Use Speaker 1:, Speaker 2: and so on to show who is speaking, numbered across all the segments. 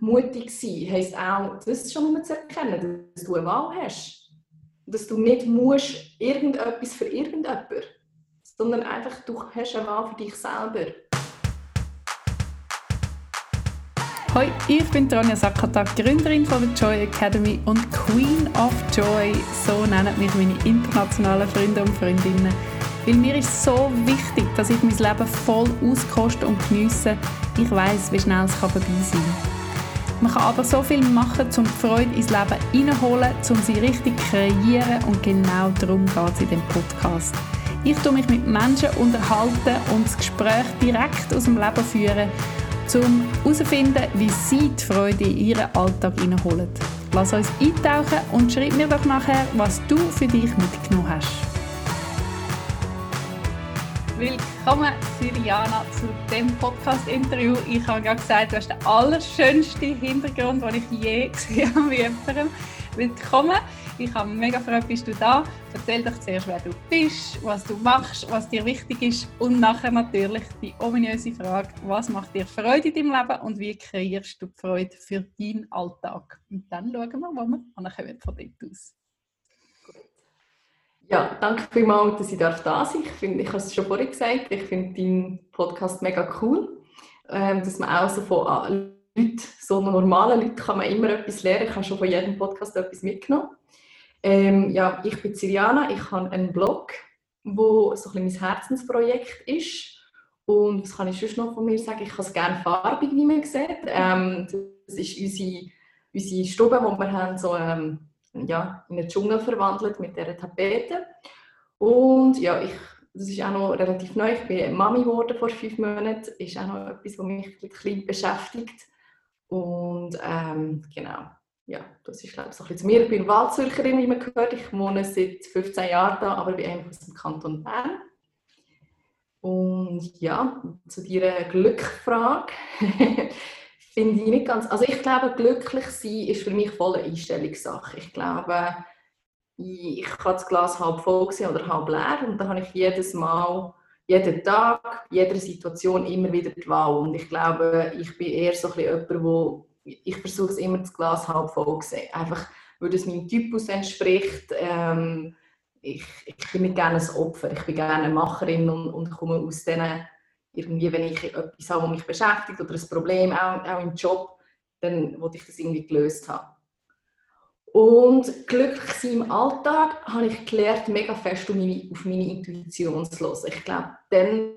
Speaker 1: mutig sein heisst auch, das schon mal zu erkennen, dass du eine Wahl hast. Dass du nicht musst irgendetwas für irgendjemanden, sondern einfach, du hast eine Wahl für dich selber.
Speaker 2: Hoi, ich bin Tanja Sakata, Gründerin von der Joy Academy und Queen of Joy, so nennen mich meine internationalen Freunde und Freundinnen. Weil mir ist so wichtig, dass ich mein Leben voll auskoste und geniesse. Ich weiß, wie schnell es vorbei sein kann. Man kann aber so viel machen, um die Freude ins Leben hineinholen, um sie richtig zu kreieren und genau darum geht es in diesem Podcast. Ich tue mich mit Menschen unterhalten und das Gespräch direkt aus dem Leben führen, um herauszufinden, wie sie die Freude in ihren Alltag hineinholen. Lass uns eintauchen und schreib mir doch nachher, was du für dich mitgenommen hast. Willkommen, Siriana, zu dem Podcast-Interview. Ich habe gerade gesagt, du hast den allerschönsten Hintergrund, den ich je gesehen habe mit jemandem. Willkommen. Ich habe mega gefreut, bist du da. Erzähl doch zuerst, wer du bist, was du machst, was dir wichtig ist und nachher natürlich die ominöse Frage, was macht dir Freude in deinem Leben und wie kreierst du die Freude für deinen Alltag? Und dann schauen wir, wo wir ankommen von dort aus.
Speaker 1: Ja, danke vielmals, dass ich da sein darf. Ich, finde, ich habe es schon vorhin gesagt, ich finde deinen Podcast mega cool, ähm, dass man auch so von Leuten, so normalen Leuten kann man immer etwas lernen. Ich habe schon von jedem Podcast etwas mitgenommen. Ähm, ja, ich bin Siriana, ich habe einen Blog, wo so ein mein Herzensprojekt ist. Und was kann ich sonst noch von mir sagen? Ich habe es gerne farbig, wie man sieht. Ähm, das ist unsere, unsere Stube, die wir haben, so ähm, ja, in einen Dschungel verwandelt mit dieser Tapete. Und ja, ich, das ist auch noch relativ neu. Ich bin Mami geworden vor fünf Monaten. Das ist auch noch etwas, was mich ein bisschen beschäftigt. Und ähm, genau, ja, das ist glaube ich so ein bisschen zu mir. Ich bin Waldzürcherin, wie man gehört. Ich wohne seit 15 Jahren da, aber bin einfach aus dem Kanton Bern. Und ja, zu deiner Glückfrage. finde ich nicht ganz. Also ich glaube, glücklich sein ist für mich voll eine Einstellungssache. Ich glaube, ich kann das Glas halb voll sehen oder halb leer und dann habe ich jedes Mal, jeden Tag, jeder Situation immer wieder die Wahl. Und ich glaube, ich bin eher so ein bisschen jemand, wo ich versuche es immer das Glas halb voll zu sehen. Einfach, weil es meinem Typus entspricht. Ähm, ich, ich bin nicht gerne ein Opfer, ich bin gerne eine Macherin und, und komme aus diesen irgendwie, wenn ich etwas habe, das mich beschäftigt oder ein Problem, auch, auch im Job, dann wollte ich das irgendwie gelöst haben. Und glücklich sein im Alltag habe ich gelernt, mega fest auf meine, auf meine Intuition zu hören. Ich glaube, dann,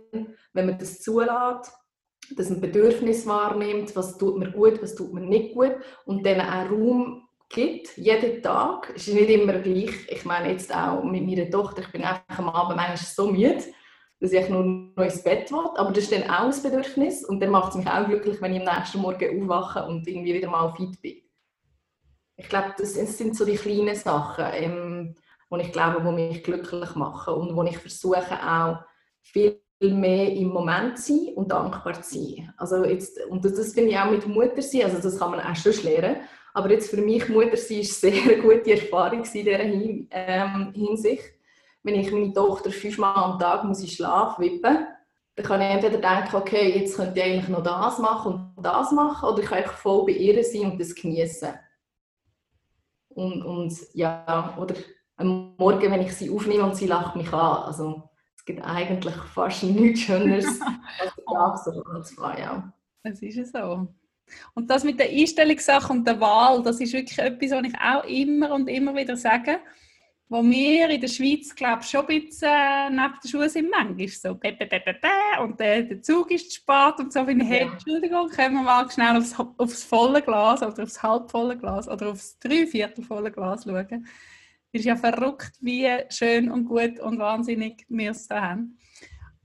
Speaker 1: wenn man das zulässt, dass man Bedürfnis wahrnimmt, was tut mir gut, was tut mir nicht gut und dann auch Raum gibt, jeden Tag, ist nicht immer gleich. Ich meine jetzt auch mit meiner Tochter, ich bin einfach am Abend manchmal so müde, dass ich nur noch ins Bett will. Aber das ist dann auch ein Bedürfnis und dann macht es mich auch glücklich, wenn ich am nächsten Morgen aufwache und irgendwie wieder mal fit bin. Ich glaube, das sind so die kleinen Sachen, ähm, die ich glaube, die mich glücklich machen und wo ich versuche auch viel mehr im Moment zu sein und dankbar zu sein. Also jetzt, und das, das finde ich auch mit Mutter sein, also das kann man auch schon lernen, aber jetzt für mich Mutter sein ist eine sehr gute Erfahrung in dieser ähm, Hinsicht wenn ich meine Tochter fünfmal am Tag muss in Schlaf wippen dann kann ich entweder denken, okay, jetzt könnte ich eigentlich noch das machen und das machen, oder ich kann einfach voll bei ihr sein und das genießen. Und, und ja, oder am Morgen, wenn ich sie aufnehme und sie lacht mich an. Also es gibt eigentlich fast nichts Schöneres als den Tag so anzufangen. Ja.
Speaker 2: Es ist so. Und das mit der Einstellungssache und der Wahl, das ist wirklich etwas, was ich auch immer und immer wieder sage wo wir in der Schweiz, glaube schon ein bisschen äh, neben den Schuhen sind, manchmal so be, be, be, be, und äh, der Zug ist spät und so, wenn ich, hey, Entschuldigung, können wir mal schnell aufs, aufs volle Glas oder aufs halbvolle Glas oder aufs dreiviertelvolle Glas schauen. Es ist ja verrückt, wie schön und gut und wahnsinnig wir es da haben.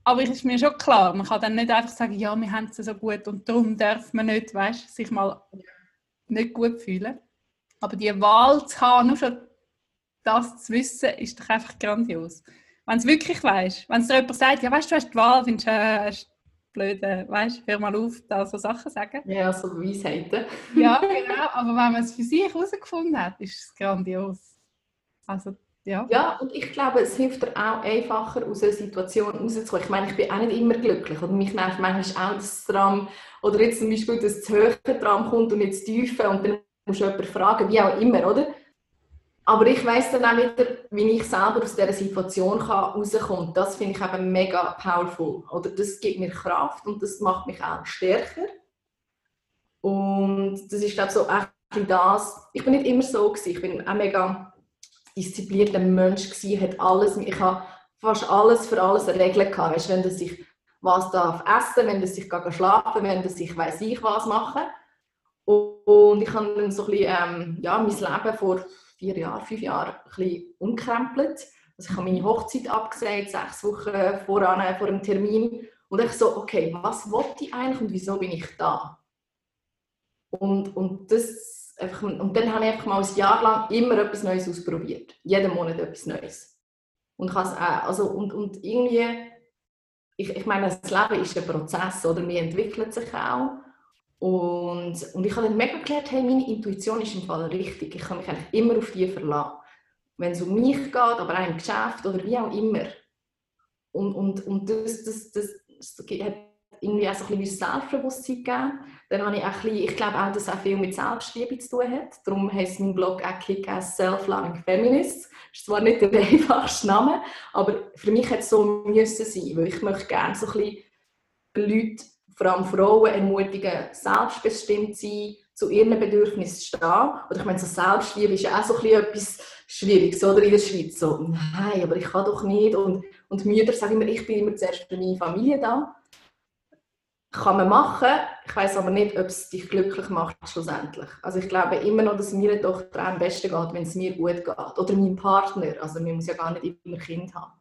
Speaker 2: Aber es ist mir schon klar, man kann dann nicht einfach sagen, ja, wir haben es so gut und darum darf man nicht, weißt, sich mal nicht gut fühlen. Aber die Wahl zu haben, nur schon das zu wissen, ist doch einfach grandios. Wenn es wirklich weißt, wenn es dir jemand sagt, ja, weißt du, du hast die Wahl, findest du, äh, blöde, weißt, hör mal auf, da so Sachen sagen.
Speaker 1: Ja, so Weisheiten.
Speaker 2: ja, genau, aber wenn man es für sich herausgefunden hat, ist es grandios. Also ja.
Speaker 1: Ja, und ich glaube, es hilft dir auch einfacher, aus einer Situation rauszukommen. Ich meine, ich bin auch nicht immer glücklich. Und mich nervt manchmal auch das Tram. Oder jetzt zum Beispiel, dass das höhere Tram kommt und nicht das tiefe. Und dann musst du jemanden fragen, wie auch immer, oder? Aber ich weiß dann auch wieder, wie ich selber aus dieser Situation rauskommen kann. Das finde ich eben mega powerful. Oder das gibt mir Kraft und das macht mich auch stärker. Und das ist, glaube ich, so echt das. Ich bin nicht immer so gewesen. Ich bin auch mega disziplinierter Mensch gewesen, hat alles, ich habe fast alles für alles eine Regel gehabt. Weißt, wenn das sich was darf essen, wenn das sich gar schlafen, wenn das sich weiß ich was machen. Und ich habe dann so ein bisschen, ähm, ja, mein Leben vor vier Jahren, fünf Jahren ein bisschen umkrempelt. Also ich habe meine Hochzeit abgesagt, sechs Wochen voran, vor dem Termin. Und ich so, okay, was wollte ich eigentlich und wieso bin ich da? Und, und das einfach, und dann habe ich einfach mal ein Jahr lang immer etwas Neues ausprobiert. Jeden Monat etwas Neues. Und, also, und, und irgendwie, ich, ich meine, das Leben ist ein Prozess, oder? Wir entwickeln sich auch. Und, und ich habe dann mega gelernt, hey, meine Intuition ist im Fall richtig. Ich kann mich eigentlich immer auf die verlassen. Wenn es um mich geht, aber auch im Geschäft oder wie auch immer. Und, und, und das, das, das, das hat irgendwie auch so ein bisschen Selbstbewusstsein gegeben. Dann habe ich auch ein bisschen, ich glaube auch, dass es auch viel mit Selbstliebe zu tun hat. Darum heißt mein Blog auch Self-Loving Feminist. Ist zwar nicht der einfachste Name, aber für mich hat es so müssen sein, weil ich möchte gerne so ein bisschen Leute, vor allem Frauen, ermutigen, selbstbestimmt zu sein, zu ihren Bedürfnissen zu stehen. Oder ich meine, so Selbstliebe ist ja auch so ein bisschen etwas Schwieriges, oder? In der Schweiz. So, nein, aber ich kann doch nicht. Und, und Mütter sagen immer, ich bin immer zuerst für meine Familie da kann man machen. Ich weiß aber nicht, ob es dich glücklich macht schlussendlich. Also ich glaube immer noch, dass mir Tochter am besten geht, wenn es mir gut geht. Oder mein Partner. Also man muss ja gar nicht immer Kind haben.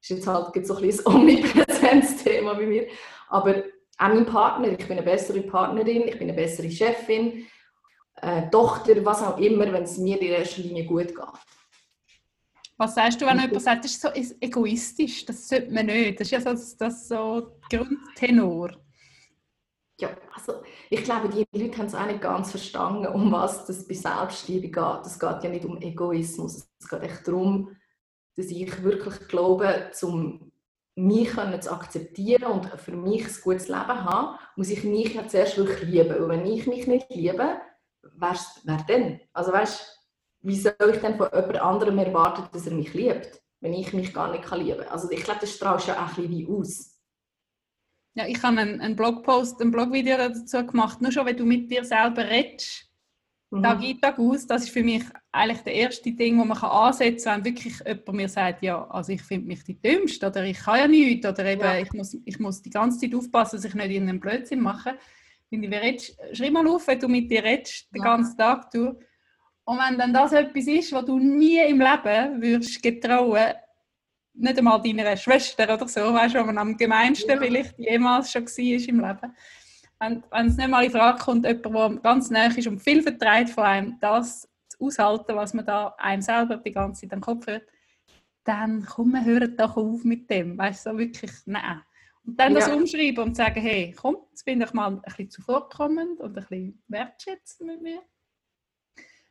Speaker 1: Das ist jetzt halt so ein, ein omnipräsentes Thema bei mir. Aber auch mein Partner. Ich bin eine bessere Partnerin, ich bin eine bessere Chefin, äh, Tochter, was auch immer, wenn es mir in erster Linie gut geht.
Speaker 2: Was sagst du, wenn jemand sagt, das ist so egoistisch? Das sollte man nicht. Das ist ja so, das so Grundtenor.
Speaker 1: Ja, also ich glaube, die Leute haben es auch nicht ganz verstanden, um was das bei Selbstliebe geht. Es geht ja nicht um Egoismus. Es geht echt darum, dass ich wirklich glaube, um mich zu akzeptieren und für mich ein gutes Leben haben, muss ich mich ja zuerst wirklich lieben. Und wenn ich mich nicht liebe, wer, wer denn? Also weißt, wie soll ich denn von jemand anderem erwarten, dass er mich liebt, wenn ich mich gar nicht lieben kann? Also ich glaube, das strahlst ja auch ein bisschen wie aus.
Speaker 2: Ja, ich habe einen, einen Blogpost, ein Blogvideo dazu gemacht. Nur schon, wenn du mit dir selber redest, mhm. Tag ein, Tag aus, das ist für mich eigentlich der erste Ding, wo man kann ansetzen kann, wenn wirklich jemand mir sagt, ja, also ich finde mich die Dümmste oder ich kann ja nichts oder eben ja. ich, muss, ich muss die ganze Zeit aufpassen, dass ich nicht in einen Blödsinn mache. Finde ich, redest, schreib mal auf, wenn du mit dir redest, den ganzen Tag. Du. Und wenn dann das etwas ist, was du nie im Leben würdest getrauen, nicht einmal deiner Schwester oder so, weißt du, wo man am gemeinsten ja. vielleicht jemals schon war im Leben. Wenn, wenn es nicht mal in Frage kommt, jemand, der ganz nah ist und viel vertreibt von einem, das zu aushalten, was man da einem selber die ganze Zeit am Kopf hört, dann komm, wir hören doch auf mit dem. Weißt du, so wirklich, nein. Und dann ja. das umschreiben und sagen, hey, komm, jetzt bin ich mal ein bisschen zuvorkommend und ein bisschen wertschätzend mit mir.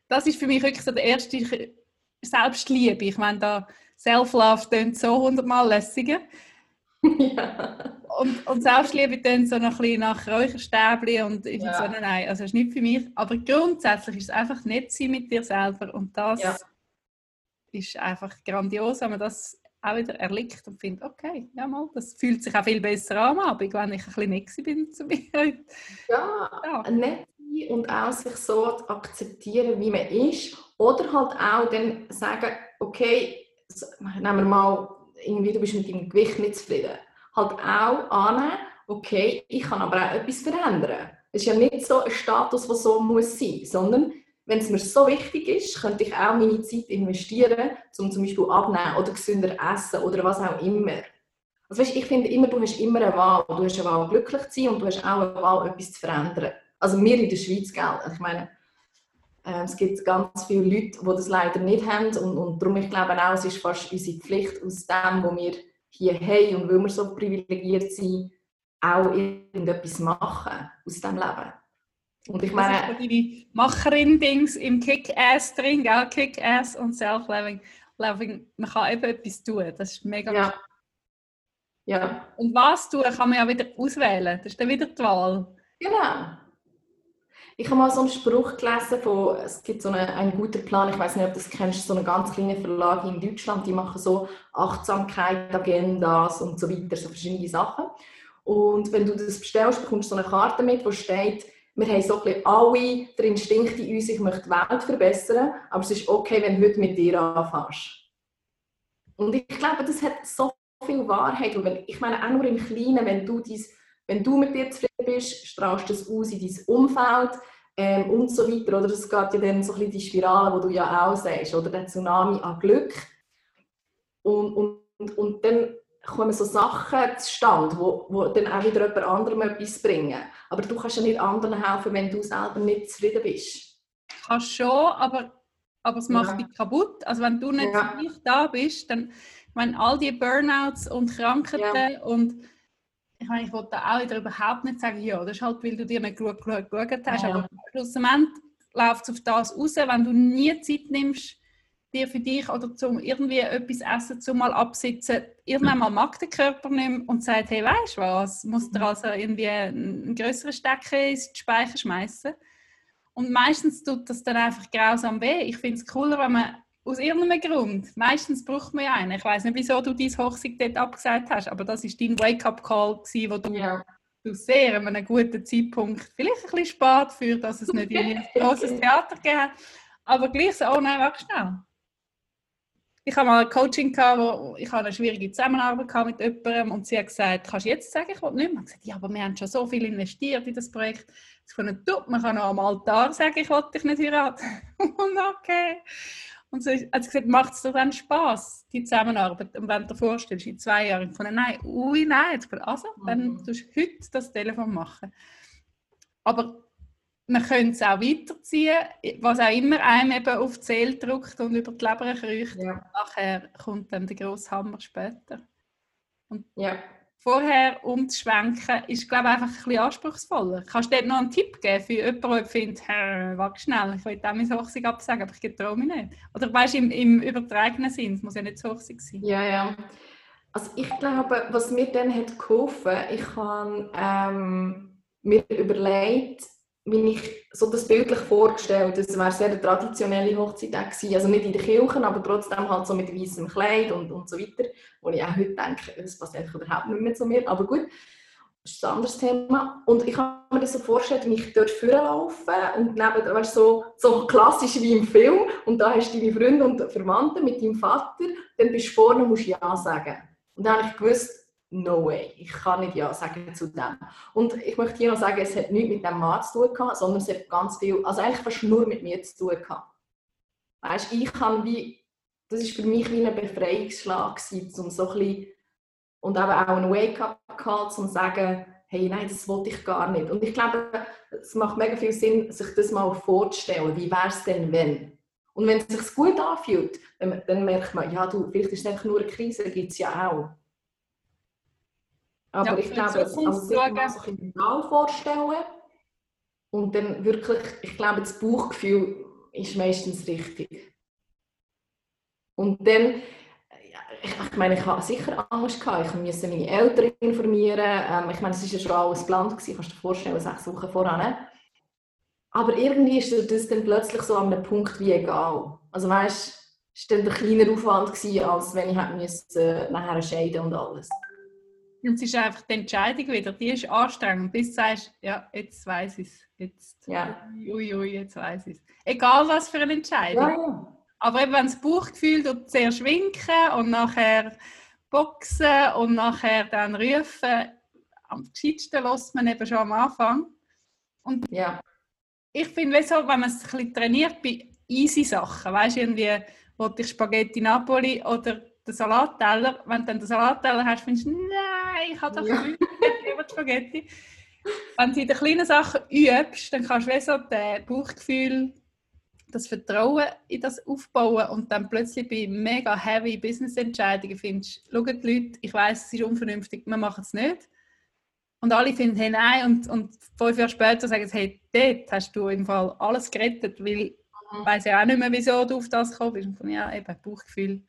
Speaker 2: Das ist für mich wirklich so der erste Selbstliebe. Ich meine, da Self-Love klingt so hundertmal lässiger. Ja. Und, und Selbstliebe klingt so noch ein bisschen nach Räucherstäbchen und ich ja. so, nein, also das ist nicht für mich. Aber grundsätzlich ist es einfach nett sein mit dir selber und das ja. ist einfach grandios, wenn man das auch wieder erlickt und findet, okay, ja mal, das fühlt sich auch viel besser an am Abend, wenn ich ein bisschen nett bin zu mir.
Speaker 1: Ja, ja. nett sein und auch sich so akzeptieren, wie man ist. Oder halt auch dann sagen, okay, nehmen wir mal, irgendwie, du bist mit deinem Gewicht nicht zufrieden. Halt auch annehmen, okay, ich kann aber auch etwas verändern. Es ist ja nicht so ein Status, der so muss sein, sondern wenn es mir so wichtig ist, könnte ich auch meine Zeit investieren, um zum Beispiel abnehmen oder gesünder essen oder was auch immer. Also weißt, ich finde immer, du hast immer eine Wahl. Du hast eine Wahl, glücklich zu sein und du hast auch eine Wahl, etwas zu verändern. Also wir in der Schweiz, gell? Also ich meine, es gibt ganz viele Leute, die das leider nicht haben und, und darum, ich glaube auch, es ist fast unsere Pflicht, aus dem, was wir hier haben und weil wir so privilegiert sind, auch irgendetwas machen aus diesem Leben.
Speaker 2: Und ich meine... Deine Macherin-Dings im Kick-Ass drin, gell? Kick-Ass und Self-Loving. man kann eben etwas tun. Das ist mega
Speaker 1: Ja. Ja,
Speaker 2: Und was tun, kann man ja wieder auswählen. Das ist dann wieder die Wahl.
Speaker 1: genau. Ich habe mal so einen Spruch gelesen von, es gibt so eine, einen guten Plan, ich weiß nicht, ob du das kennst, so einen ganz kleinen Verlag in Deutschland, die machen so Achtsamkeit, Agendas und so weiter, so verschiedene Sachen. Und wenn du das bestellst, bekommst du so eine Karte mit, wo steht, wir haben so ein alle den Instinkt in uns, ich möchte die Welt verbessern, aber es ist okay, wenn du heute mit dir anfängst. Und ich glaube, das hat so viel Wahrheit. Und wenn, ich meine, auch nur im Kleinen, wenn du, dies, wenn du mit dir zufrieden bist, strahlst du das aus in dein Umfeld ähm, und so weiter. Oder es geht ja dann so ein bisschen die Spirale, die du ja auch sagst, oder der Tsunami an Glück. Und, und, und dann kommen so Sachen zustande, wo, wo dann auch wieder jemand anderem etwas bringen. Aber du kannst ja nicht anderen helfen, wenn du selber nicht zufrieden bist.
Speaker 2: Kannst schon, aber, aber es macht
Speaker 1: Ja.
Speaker 2: dich kaputt. Also wenn du nicht
Speaker 1: Ja.
Speaker 2: da bist, dann, ich meine, all die Burnouts und Krankheiten und ich meine, ich wollte da auch wieder überhaupt nicht sagen, ja, das ist halt, weil du dir nicht gut geschaut hast,
Speaker 1: Ja.
Speaker 2: aber schlussendlich läuft es auf das raus, wenn du nie Zeit nimmst, dir für dich oder zum irgendwie etwas essen, zum mal absitzen, irgendwann mal mag der Körper nicht mehr und sagt, hey, weißt du was, musst du also irgendwie einen größeren Stecker ins Speicher schmeißen. Und meistens tut das dann einfach grausam weh. Ich finde es cooler, wenn man aus irgendeinem Grund, meistens braucht man ja einen. Ich weiß nicht, wieso du dein Hochzeit dort abgesagt hast, aber das ist dein Wake-up-Call, wo du,
Speaker 1: Ja.
Speaker 2: du sehr an einem guten Zeitpunkt, vielleicht ein bisschen spät für, dass es nicht in ein grosses Theater gegeben hat, aber gleich so, oh nein, warte schnell. Ich habe mal ein Coaching gehabt, wo ich eine schwierige Zusammenarbeit gehabt mit jemandem und sie hat gesagt, kannst du jetzt sagen, ich will nicht mehr? Ich habe gesagt, ja, aber wir haben schon so viel investiert in das Projekt. Ich habe gesagt, man kann noch am Altar sagen, ich will dich nicht heiraten. und okay. Und so hat sie gesagt, macht es dir dann Spass, die Zusammenarbeit? Und wenn du dir vorstellst, in zwei Jahren, ich fand, nein, ui, nein. Jetzt, also, dann
Speaker 1: Mhm.
Speaker 2: tust du heute das Telefon machen. Aber man könnte es auch weiterziehen, was auch immer einem eben auf die Seele drückt und über die Leber kriecht.
Speaker 1: Ja.
Speaker 2: Nachher kommt dann der grosse Hammer später.
Speaker 1: ja.
Speaker 2: Vorher umzuschwenken, ist, glaube ich, einfach ein bisschen anspruchsvoller. Kannst du dort noch einen Tipp geben für jemanden, der findet, «Hä, warte schnell, ich will auch meine Hochzeit absagen, aber ich traue mich nicht. Oder weißt du, im, im übertragenen Sinn, es muss ja nicht so Hochzeit sein.
Speaker 1: Ja, ja. Also ich glaube, was mir dann hat geholfen, ich habe ähm, mir überlegt, wie ich so das bildlich vorgestellt, das wäre sehr eine traditionelle Hochzeit also nicht in den Kirchen, aber trotzdem halt so mit weißem Kleid und, und so weiter, wo ich auch heute denke, das passt einfach überhaupt nicht mehr zu mir, aber gut, das ist ein anderes Thema. Und ich habe mir das so vorgestellt, wie ich dort vorlaufe und neben, weißt, so, so klassisch wie im Film und da hast du deine Freunde und Verwandte mit deinem Vater, dann bist du vorne und musst Ja sagen. Und dann habe ich gewusst, no way, ich kann nicht Ja sagen zu dem. Und ich möchte hier noch sagen, es hat nichts mit dem Mann zu tun gehabt, sondern es hat ganz viel, also eigentlich fast nur mit mir zu tun gehabt. Weißt, ich kann wie, das ist für mich wie ein Befreiungsschlag gewesen, um so ein bisschen, und eben auch ein Wake-up-Call, um zu sagen, hey, nein, das wollte ich gar nicht. Und ich glaube, es macht mega viel Sinn, sich das mal vorzustellen, wie wäre es denn, wenn? Und wenn es sich gut anfühlt, dann, merkt man, ja du, vielleicht ist es einfach nur eine Krise, gibt es ja auch. Aber
Speaker 2: Ja,
Speaker 1: ich glaube, sich mal so ein bisschen genau vorstellen und dann wirklich, ich glaube, das Bauchgefühl ist meistens richtig. Und dann, ich, meine, ich habe sicher Angst gehabt, ich musste meine Eltern informieren, ähm, ich meine, es war ja schon alles geplant, gewesen, kannst du dir vorstellen, sechs Wochen voran. Aber irgendwie ist das dann plötzlich so an einem Punkt wie egal. Also weißt, es war dann ein kleiner Aufwand, gewesen, als wenn ich hätte müssen, äh, nachher scheiden und alles.
Speaker 2: Und es ist einfach die Entscheidung wieder, die ist anstrengend, bis du sagst, ja, jetzt weiß ich es. Jetzt,
Speaker 1: Ja.
Speaker 2: ui, ui, jetzt weiß ich es. Egal was für eine Entscheidung.
Speaker 1: Ja, ja.
Speaker 2: Aber eben, wenn das Bauchgefühl tut zuerst winken und nachher boxen und nachher dann rufen, am gescheitsten lässt man eben schon am Anfang.
Speaker 1: ja.
Speaker 2: Ich finde, wieso, wenn man es ein bisschen trainiert bei easy Sachen, weißt du, irgendwie, wollte ich Spaghetti Napoli oder den Salatteller, wenn du dann den Salatteller hast, findest du, nein, ich habe doch
Speaker 1: Ja.
Speaker 2: lieber Spaghetti. Wenn du in den kleinen Sachen übst, dann kannst du so das Bauchgefühl, das Vertrauen in das aufbauen und dann plötzlich bei mega heavy Business-Entscheidungen findest, schau die Leute, ich weiß, es ist unvernünftig, wir machen es nicht. Und alle finden, hey, nein, und, und fünf Jahre später sagen sie, hey, dort hast du im Fall alles gerettet, weil ich
Speaker 1: Mhm.
Speaker 2: weiss ja auch nicht mehr, wieso du auf das gekommen bist. Und von, ja, eben, Bauchgefühl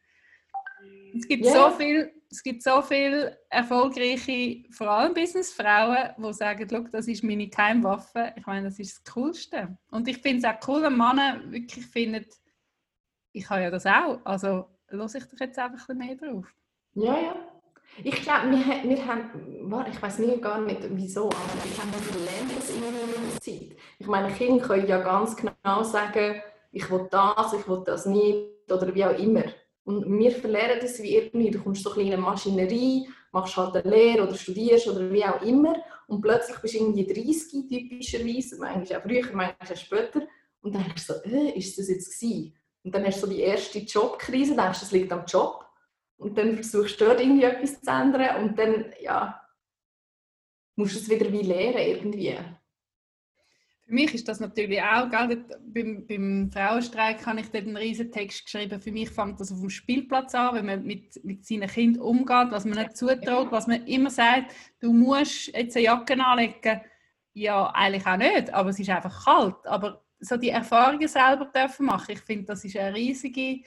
Speaker 2: Es gibt, yeah. so viel, es gibt so viele erfolgreiche, vor allem Businessfrauen, die sagen, das ist meine Keimwaffe. Ich meine, das ist das Coolste. Und ich finde es auch cool, wenn Männer wirklich finden, ich habe ja das auch. Also lasse ich doch jetzt einfach ein bisschen mehr drauf.
Speaker 1: Ja, ja. Ich glaube, wir, wir haben, ich weiß nicht gar nicht wieso, aber wir lernen das immer in der Zeit. Ich meine, Kinder können ja ganz genau sagen, ich will das, ich will das nicht oder wie auch immer. Und wir verlernen das wie irgendwie, du kommst so ein in eine Maschinerie, machst halt eine Lehre oder studierst oder wie auch immer. Und plötzlich bist du irgendwie 30 typischerweise, manchmal auch früher, manchmal auch später. Und dann denkst du so, äh, ist das jetzt gewesen? Und dann hast du so die erste Jobkrise, denkst du, das liegt am Job. Und dann versuchst du dort irgendwie etwas zu ändern. Und dann, ja, musst du es wieder wie lernen irgendwie.
Speaker 2: Für mich ist das natürlich auch, gell, beim, beim Frauenstreik habe ich dort einen riesen Text geschrieben. Für mich fängt das auf dem Spielplatz an, wenn man mit, mit seinen Kindern umgeht, was man nicht zutraut, was man immer sagt, du musst jetzt eine Jacke anlegen. Ja, eigentlich auch nicht, aber es ist einfach kalt. Aber so die Erfahrungen selber dürfen machen, ich finde, das ist eine riesige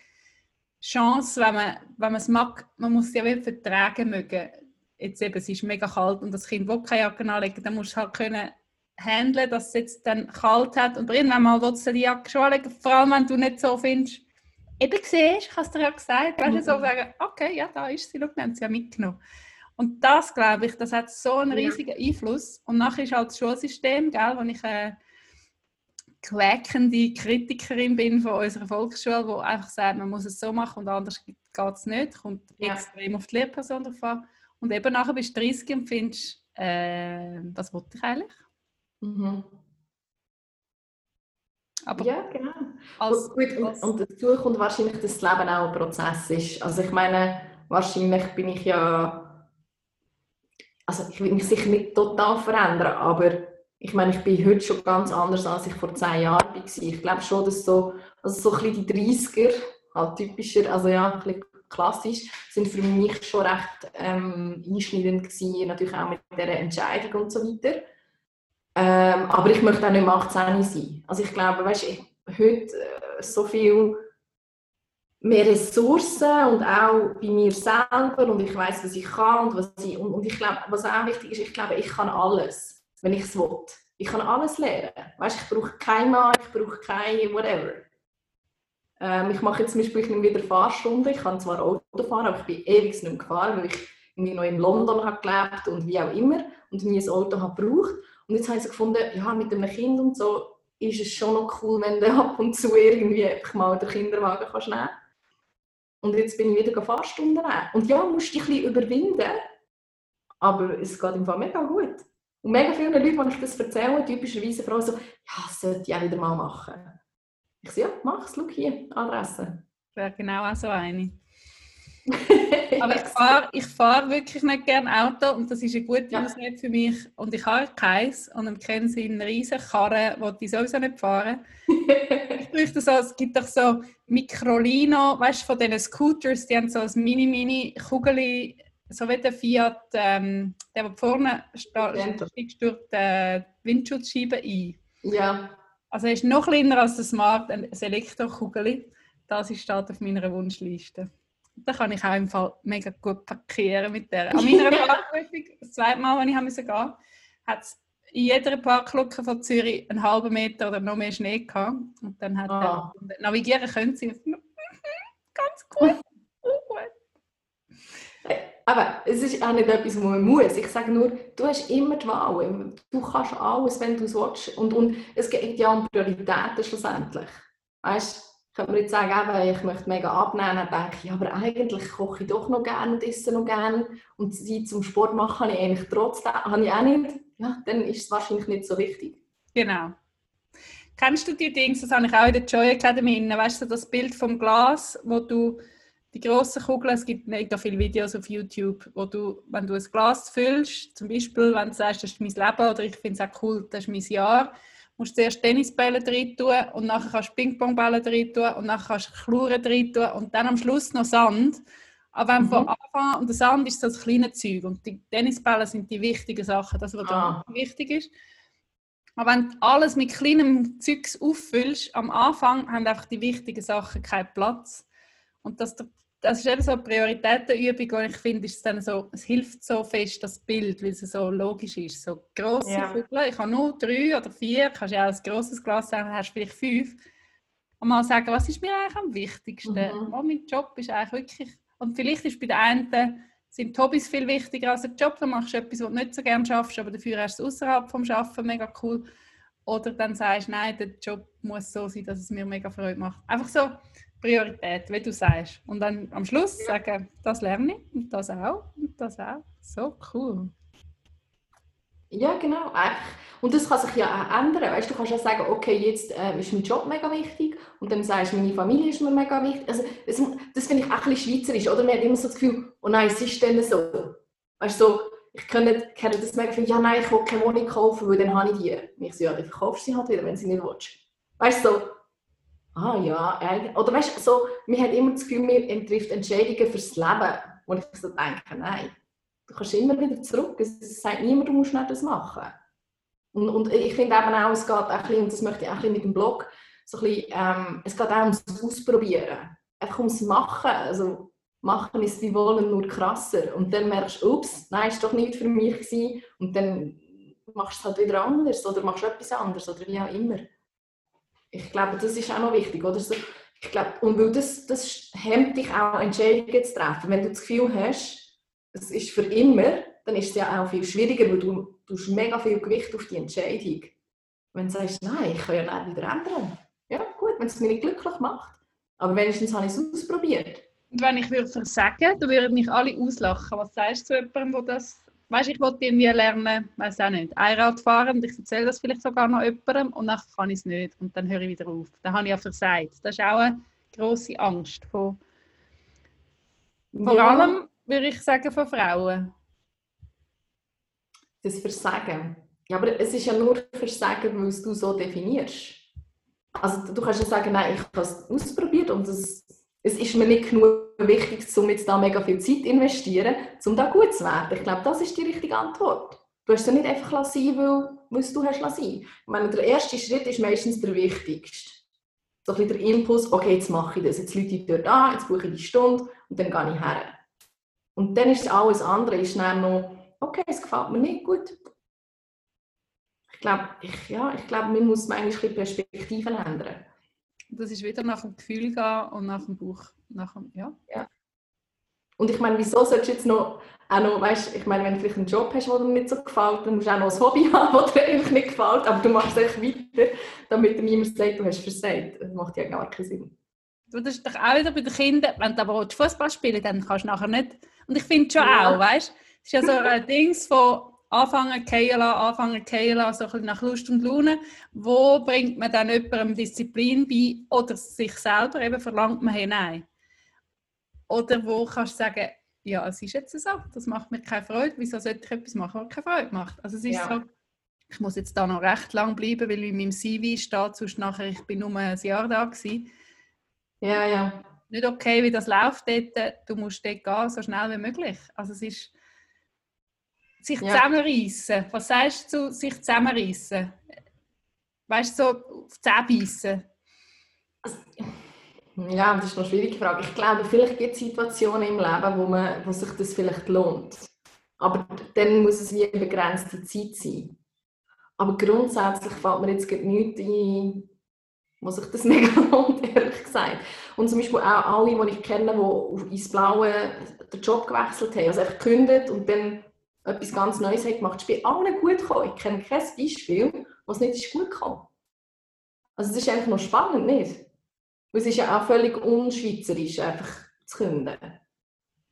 Speaker 2: Chance, wenn man, wenn man es mag. Man muss ja wirklich vertragen mögen. Jetzt eben, es ist mega kalt und das Kind will keine Jacke anlegen, dann musst du halt können handeln, dass es jetzt dann kalt hat und irgendwann mal willst du die Jacke schon anlegen, vor allem wenn du nicht so findest, eben siehst, ich habe es dir ja gesagt, weißt du, so mhm. sagen, okay, ja, da ist sie, schau, wir haben sie ja mitgenommen. Und das, glaube ich, das hat so einen riesigen Einfluss. Und nachher ist halt das Schulsystem, gell, wo ich eine quäkende Kritikerin bin von unserer Volksschule, die einfach sagt, man muss es so machen und anders geht es nicht, kommt ja. extrem auf die Lehrperson drauf an. Und eben nachher bist du 30 und findest, äh, was wollte ich eigentlich? Mhm.
Speaker 1: Aber ja, genau. Als, gut, und, und dazu kommt wahrscheinlich, dass das Leben auch ein Prozess ist. Also ich meine, wahrscheinlich bin ich ja, also ich will mich sicher nicht total verändern, aber ich meine, ich bin heute schon ganz anders, als ich vor zehn Jahren war. Ich glaube schon, dass so, also so ein bisschen die 30er, halt typischer, also ja, ein bisschen klassisch, sind für mich schon recht ähm, einschneidend gewesen, natürlich auch mit dieser Entscheidung und so weiter. Ähm, aber ich möchte auch nicht mehr 18 sein. Also ich glaube, weißt, ich, heute äh, so viel mehr Ressourcen und auch bei mir selber und ich weiß, was ich kann und was ich und, und ich glaube, was auch wichtig ist, ich glaube, ich kann alles, wenn ich es will. Ich kann alles lernen. Weißt, ich brauche kein Mann, ich brauche kein whatever. Ähm, ich mache jetzt zum Beispiel ich wieder Fahrstunden. Ich kann zwar Auto fahren, aber ich bin ewig nicht mehr gefahren, weil ich noch in London habe gelebt und wie auch immer und nie ein Auto habe gebraucht. Und jetzt haben sie gefunden, ja, mit einem Kind und so ist es schon noch cool, wenn du ab und zu irgendwie einfach mal den Kinderwagen kannst nehmen Und jetzt bin ich wieder Fahrstunden nehmen. Und ja, musst dich ein bisschen überwinden, aber es geht im Fall mega gut. Und mega viele Leute, die ich das erzähle, typischerweise Frauen so, ja, das sollte ich auch wieder mal machen. Ich sage, ja, mach es, schau hier, Adresse.
Speaker 2: Wäre genau auch so eine. Aber ich fahre fahr wirklich nicht gerne Auto und das ist eine gute ja. Ausrede für mich. Und ich habe keins und dann kennen sie einen riesen Karren, ich sowieso nicht fahren. ich bräuchte so, es gibt doch so Microlino, weißt du, von diesen Scooters, die haben so ein mini-mini-Kugeli, so wie der Fiat, ähm, der, der vorne steigt durch die Windschutzscheibe ein.
Speaker 1: Ja.
Speaker 2: Also er ist noch kleiner als der Smart, ein Elektrokugeli. Das ist steht auf meiner Wunschliste. Da kann ich auch im Fall mega gut parkieren mit der. An meiner Parkprüfung, das zweite Mal, als ich musste gehen, hat es in jeder Parklücke von Zürich einen halben Meter oder noch mehr Schnee gehabt. Und dann hat ah. er, navigieren können sie. Ganz gut.
Speaker 1: Aber es ist auch nicht etwas, was man muss. Ich sage nur, du hast immer die Wahl. Du kannst alles, wenn du es willst. Und, und es geht ja um Prioritäten schlussendlich. Weißt könnte man jetzt sagen, eben, ich möchte mega abnehmen, dann denke ich, aber eigentlich koche ich doch noch gerne und esse noch gerne und Zeit zum Sport machen habe ich eigentlich trotzdem, habe ich auch nicht, ja, dann ist es wahrscheinlich nicht so wichtig.
Speaker 2: Genau. Kennst du die Dinge, das habe ich auch in der Joy Academy, weißt du, das Bild vom Glas, wo du die grossen Kugeln, es gibt mega viele Videos auf YouTube, wo du, wenn du ein Glas füllst, zum Beispiel, wenn du sagst, das ist mein Leben oder ich finde es auch cool, das ist mein Jahr, musst zuerst Tennisbälle drin tun und nachher kannst du Ping-Pong-Bälle drin tun und nachher kannst du Chluren drin tun und dann am Schluss noch Sand. Aber wenn mhm. von Anfang und der Sand ist so das kleine Zeug und die Tennisbälle sind die wichtigen Sachen, das was ah. wichtig ist. Aber wenn du alles mit kleinem Zeugs auffüllst, am Anfang haben einfach die wichtigen Sachen keinen Platz. Und dass der das ist eben so eine Prioritätenübung, und ich finde, ist dann so, es hilft so fest, das Bild, weil es so logisch ist. So grosse ja. Kugeln, ich habe nur drei oder vier, kannst ja auch ein grosses Glas sagen, hast vielleicht fünf. Und mal sagen, was ist mir eigentlich am wichtigsten? Mhm. Oh, mein Job ist eigentlich wirklich, und vielleicht ist bei den einen sind Hobbys viel wichtiger als der Job, dann machst du etwas, was du nicht so gerne schaffst, aber dafür hast du es außerhalb vom Arbeiten mega cool. Oder dann sagst du, nein, der Job muss so sein, dass es mir mega Freude macht. Einfach so Priorität, wie du sagst. Und dann am Schluss sagen, das lerne ich und das auch und das auch. So cool.
Speaker 1: Ja, genau. Und das kann sich ja auch ändern. Weißt, du kannst ja sagen, okay, jetzt äh, ist mein Job mega wichtig und dann sagst du, meine Familie ist mir mega wichtig. Also, das, das finde ich auch ein bisschen schweizerisch. Oder? Man hat immer so das Gefühl, oh nein, es ist dann so. Weißt du, so, ich kenne, kenne das mega viel, ja nein, ich will keine Wohnung kaufen, weil dann habe ich die. Und ich so, ja, dann verkaufst du sie halt wieder, wenn sie nicht willst. Weißt du, so, ah ja, eigentlich. Oder weißt du, so, man hat immer das Gefühl, man trifft Entscheidungen fürs Leben. Und ich so denke, nein, du kannst immer wieder zurück. Es sagt niemand, du musst nicht das machen. Und, und ich finde eben auch, es geht auch ein bisschen, und das möchte ich auch ein bisschen mit dem Blog, so ein bisschen, ähm, es geht auch ums Ausprobieren. Einfach ums Machen. Also, machen ist wie wollen, nur krasser. Und dann merkst du, ups, nein, ist doch nicht für mich gewesen. Und dann machst du es halt wieder anders oder machst etwas anderes oder wie auch immer. Ich glaube, das ist auch noch wichtig, oder? So, ich glaube, und weil das, das hemmt dich auch, Entscheidungen zu treffen. Wenn du das Gefühl hast, es ist für immer, dann ist es ja auch viel schwieriger, weil du, du hast mega viel Gewicht auf die Entscheidung. Wenn du sagst, nein, ich kann ja nicht wieder ändern. Ja, gut, wenn es mich nicht glücklich macht. Aber wenigstens habe ich es ausprobiert.
Speaker 2: Und wenn ich würde sagen, dann würden mich alle auslachen. Was sagst du zu jemandem, der das weißt, ich wollte irgendwie lernen, weiß auch nicht, Einrad fahren und ich erzähle das vielleicht sogar noch jemandem und dann kann ich es nicht und dann höre ich wieder auf. Dann habe ich ja versagt. Das ist auch eine große Angst von, vor ja. allem, würde ich sagen, von Frauen.
Speaker 1: Das Versagen. Ja, aber es ist ja nur Versagen, weil du so definierst. Also du kannst ja sagen, nein, ich habe es ausprobiert und es, es ist mir nicht genug wichtig, um jetzt da mega viel Zeit zu investieren, um da gut zu werden. Ich glaube, das ist die richtige Antwort. Du hast es nicht einfach sein weil, weil du hast lassen. Ich meine, der erste Schritt ist meistens der wichtigste. So ein bisschen der Impuls, okay, jetzt mache ich das, jetzt lüte ich dort an, jetzt buche ich die Stunde und dann gehe ich her. Und dann ist alles andere ist dann noch, okay, es gefällt mir nicht, gut. Ich glaube, ich, ja, ich glaube, man muss manchmal Perspektiven ändern.
Speaker 2: Das ist wieder nach dem Gefühl gehen und nach dem Buch. Nach dem, ja.
Speaker 1: ja. Und ich meine, wieso solltest du jetzt noch, auch noch, weißt, ich meine, wenn du vielleicht einen Job hast, der dir nicht so gefällt, dann musst du auch noch ein Hobby haben, das dir einfach nicht gefällt, aber du machst es weiter, damit dir niemand sagt, du hast versagt. Das macht ja gar keinen Sinn.
Speaker 2: Du, das ist doch auch wieder bei den Kindern, wenn du aber Fußball spielen dann kannst du nachher nicht. Und ich finde schon ja. auch, weißt es ist ja so ein Ding von, anfangen zu anfangen zu so ein bisschen nach Lust und Laune. Wo bringt man dann jemandem Disziplin bei oder sich selber eben verlangt man hinein? Oder wo kannst du sagen, ja, es ist jetzt so, das macht mir keine Freude, wieso sollte ich etwas machen, was keine Freude macht? Also es ist ja. so, ich muss jetzt da noch recht lang bleiben, weil in meinem CV steht, sonst nachher, ich bin nur ein Jahr da gewesen.
Speaker 1: Ja, ja.
Speaker 2: Nicht okay, wie das läuft dort, du musst dort gehen, so schnell wie möglich. Also es ist sich ja. zusammenreißen. Was sagst du zu sich zusammenreißen? Weißt du, so auf die beißen?
Speaker 1: Ja, das ist eine schwierige Frage. Ich glaube, vielleicht gibt es Situationen im Leben, wo, man, wo sich das vielleicht lohnt. Aber dann muss es wie eine begrenzte Zeit sein. Aber grundsätzlich fällt mir jetzt nichts ein, wo sich das mega lohnt, ehrlich gesagt. Und zum Beispiel auch alle, die ich kenne, die ins Blaue den Job gewechselt haben, also einfach gekündigt und dann etwas ganz Neues hat gemacht, ist bei allen gut gekommen. Ich kenne kein Beispiel, wo es nicht ist gut gekommen Also es ist einfach noch spannend, nicht? Weil es ist ja auch völlig unschweizerisch, einfach zu künden.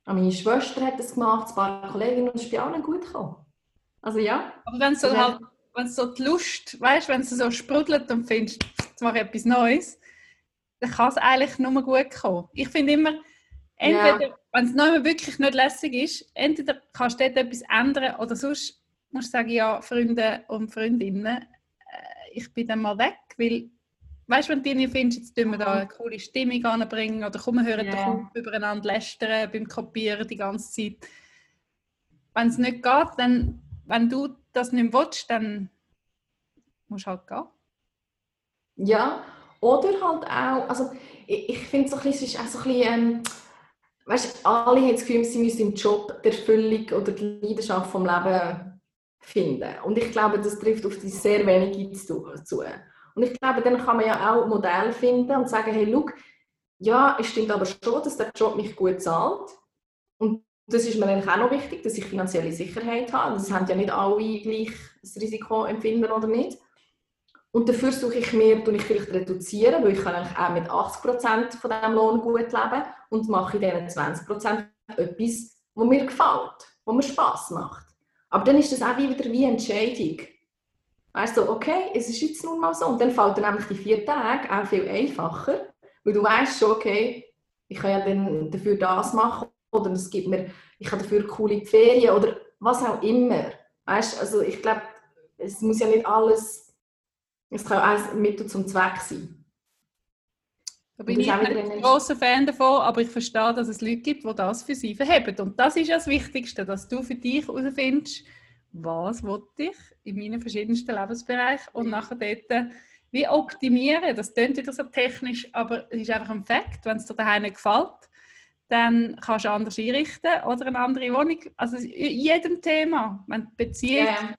Speaker 1: meine Schwester hat das gemacht, ein paar Kolleginnen, und es ist bei allen gut gekommen. Also ja.
Speaker 2: Aber wenn so, halt, wenn so die Lust, weißt, wenn es so sprudelt und findest, jetzt mache ich etwas Neues, dann kann es eigentlich nur gut kommen. Ich finde immer, entweder ja wenn es noch wirklich nicht lässig ist, entweder kannst du dort etwas ändern oder sonst musst du sagen, ja, Freunde und Freundinnen, äh, ich bin dann mal weg, weil, weißt du, wenn du nicht findest, jetzt tun wir da eine coole Stimmung anbringen oder komm, wir hören yeah. doch übereinander lästern beim Kopieren die ganze Zeit. Wenn es nicht geht, dann, wenn du das nicht willst, dann musst du halt gehen.
Speaker 1: Ja, oder halt auch, also ich, ich finde so es ist auch so ein bisschen, ähm, weißt, alle haben das Gefühl, sie müssen im Job die Erfüllung oder die Leidenschaft vom Leben finden. Und ich glaube, das trifft auf die sehr wenige zu. Und ich glaube, dann kann man ja auch Modelle finden und sagen, hey, schau, ja, es stimmt aber schon, dass der Job mich gut zahlt. Und das ist mir eigentlich auch noch wichtig, dass ich finanzielle Sicherheit habe. Das haben ja nicht alle gleich das Risiko empfinden oder nicht. Und dafür suche ich mir, tue ich vielleicht reduzieren, weil ich kann eigentlich auch mit 80% von diesem Lohn gut leben und mache in diesen 20% etwas, was mir gefällt, was mir Spass macht. Aber dann ist das auch wieder wie Entscheidung. Weißt du, okay, es ist jetzt nun mal so. Und dann fällt dann nämlich die vier Tage auch viel einfacher, weil du weißt schon, okay, ich kann ja dann dafür das machen oder es gibt mir, ich habe dafür coole Ferien oder was auch immer. Weißt, also ich glaube, es muss ja nicht alles, es kann auch ein Mittel zum Zweck sein.
Speaker 2: Da bin ich ein großer Fan davon, aber ich verstehe, dass es Leute gibt, die das für sie verheben. Und das ist das Wichtigste, dass du für dich herausfindest, was ich in meinen verschiedensten Lebensbereichen und nachher dort wie optimieren. Das klingt wieder so technisch, aber es ist einfach ein Fakt. Wenn es dir daheim nicht gefällt, dann kannst du anders einrichten oder eine andere Wohnung. Also in jedem Thema. Wenn Beziehung yeah.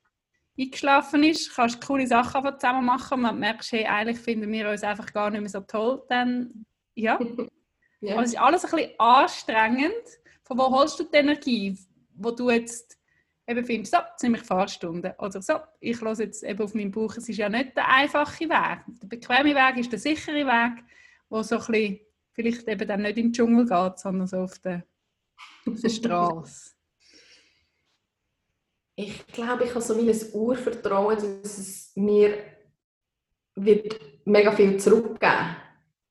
Speaker 2: Eingeschlafen ist, kannst du coole Sachen zusammen machen und man merkst, hey, eigentlich finden wir uns einfach gar nicht mehr so toll, dann ja. yeah. Also es ist alles ein bisschen anstrengend. Von wo holst du die Energie, wo du jetzt eben findest, so, jetzt nehme ich Fahrstunden. Oder so, ich höre jetzt eben auf meinem Buch, es ist ja nicht der einfache Weg. Der bequeme Weg ist der sichere Weg, wo so ein bisschen vielleicht eben dann nicht in den Dschungel geht, sondern so auf der, auf der Straße?
Speaker 1: Ich glaube, ich habe so wie ein Urvertrauen, dass es mir wird mega viel zurückgeben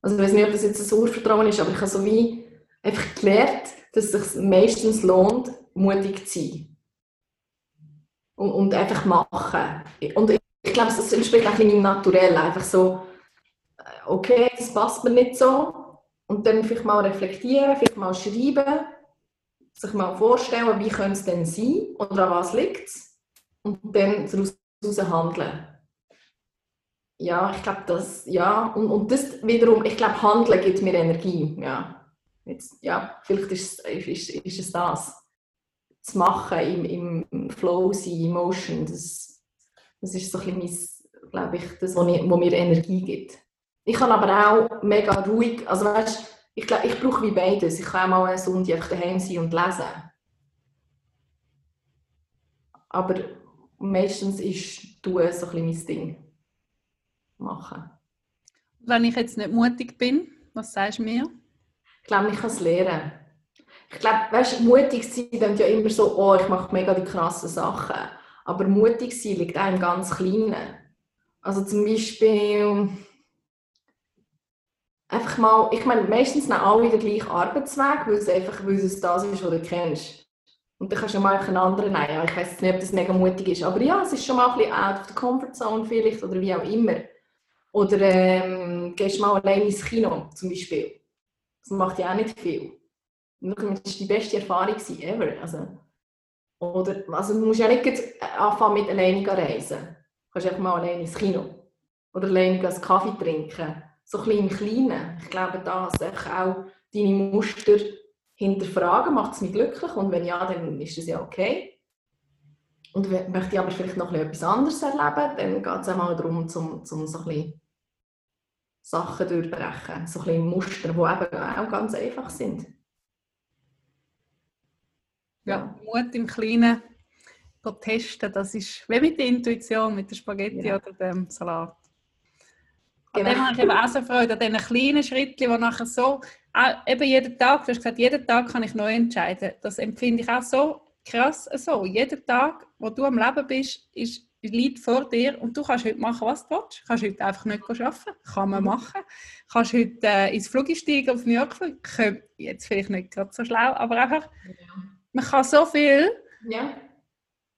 Speaker 1: Also ich weiß nicht, ob das jetzt ein Urvertrauen ist, aber ich habe so wie einfach gelernt, dass es sich meistens lohnt, mutig zu sein. Und, und einfach machen. Und ich, glaube, es entspricht auch meinem Naturell. Einfach so, äh, okay, das passt mir nicht so, und dann vielleicht mal reflektieren, vielleicht mal schreiben, sich mal vorstellen, wie könnte es denn sein oder an was liegt es und dann daraus handeln. Ja, ich glaube, das, ja, und, und das wiederum, ich glaube, Handeln gibt mir Energie, ja. Jetzt, ja, vielleicht ist, ist, ist es das. Das Machen im, im Flow sein, Emotion, das, das ist so ein bisschen, glaube ich, das, was mir Energie gibt. Ich kann aber auch mega ruhig, also weißt, ich glaube, ich brauche wie beides. Ich kann auch mal eine Sonntag daheim sein und lesen. Aber meistens ist tun so ein mein Ding. Machen.
Speaker 2: Wenn ich jetzt nicht mutig bin, was sagst du mir?
Speaker 1: Ich glaube, ich kann es lernen. Ich glaube, weißt, mutig sein dann ja immer so, oh, ich mache mega die krassen Sachen. Aber mutig sein liegt auch im ganz Kleinen. Also zum Beispiel einfach mal, ich meine, meistens nehmen alle den gleichen Arbeitsweg, weil es einfach weil es das ist, was du kennst. Und dann kannst du mal einen anderen nehmen. Ich weiß nicht, ob das mega mutig ist, aber ja, es ist schon mal ein bisschen out of the comfort zone vielleicht oder wie auch immer. Oder ähm, gehst mal allein ins Kino zum Beispiel. Das macht ja auch nicht viel. Das war die beste Erfahrung ever. Also, oder, also du musst ja nicht anfangen mit alleine reisen. Du kannst einfach mal allein ins Kino. Oder alleine einen Kaffee trinken so ein bisschen im Kleinen. Ich glaube, da auch deine Muster hinterfragen, macht es mich glücklich und wenn ja, dann ist es ja okay. Und möchte ich aber vielleicht noch etwas anderes erleben, dann geht es einmal darum, zum, zum so ein bisschen Sachen durchbrechen, so ein bisschen Muster, die eben auch ganz einfach sind.
Speaker 2: Ja, Mut im Kleinen testen, das ist wie mit der Intuition, mit der Spaghetti ja. oder dem Salat. Genau. An dem habe ich eben auch so Freude, an diesen kleinen Schritten, die nachher so, auch eben jeden Tag, du hast gesagt, jeden Tag kann ich neu entscheiden. Das empfinde ich auch so krass so. Jeden Tag, wo du am Leben bist, ist, liegt vor dir und du kannst heute machen, was du willst. Du kannst heute einfach nicht arbeiten. Kann man mhm. machen. Du kannst heute äh, ins Flug steigen, auf New York fliegen. Jetzt vielleicht nicht gerade so schlau, aber einfach, man kann so viel.
Speaker 1: Ja.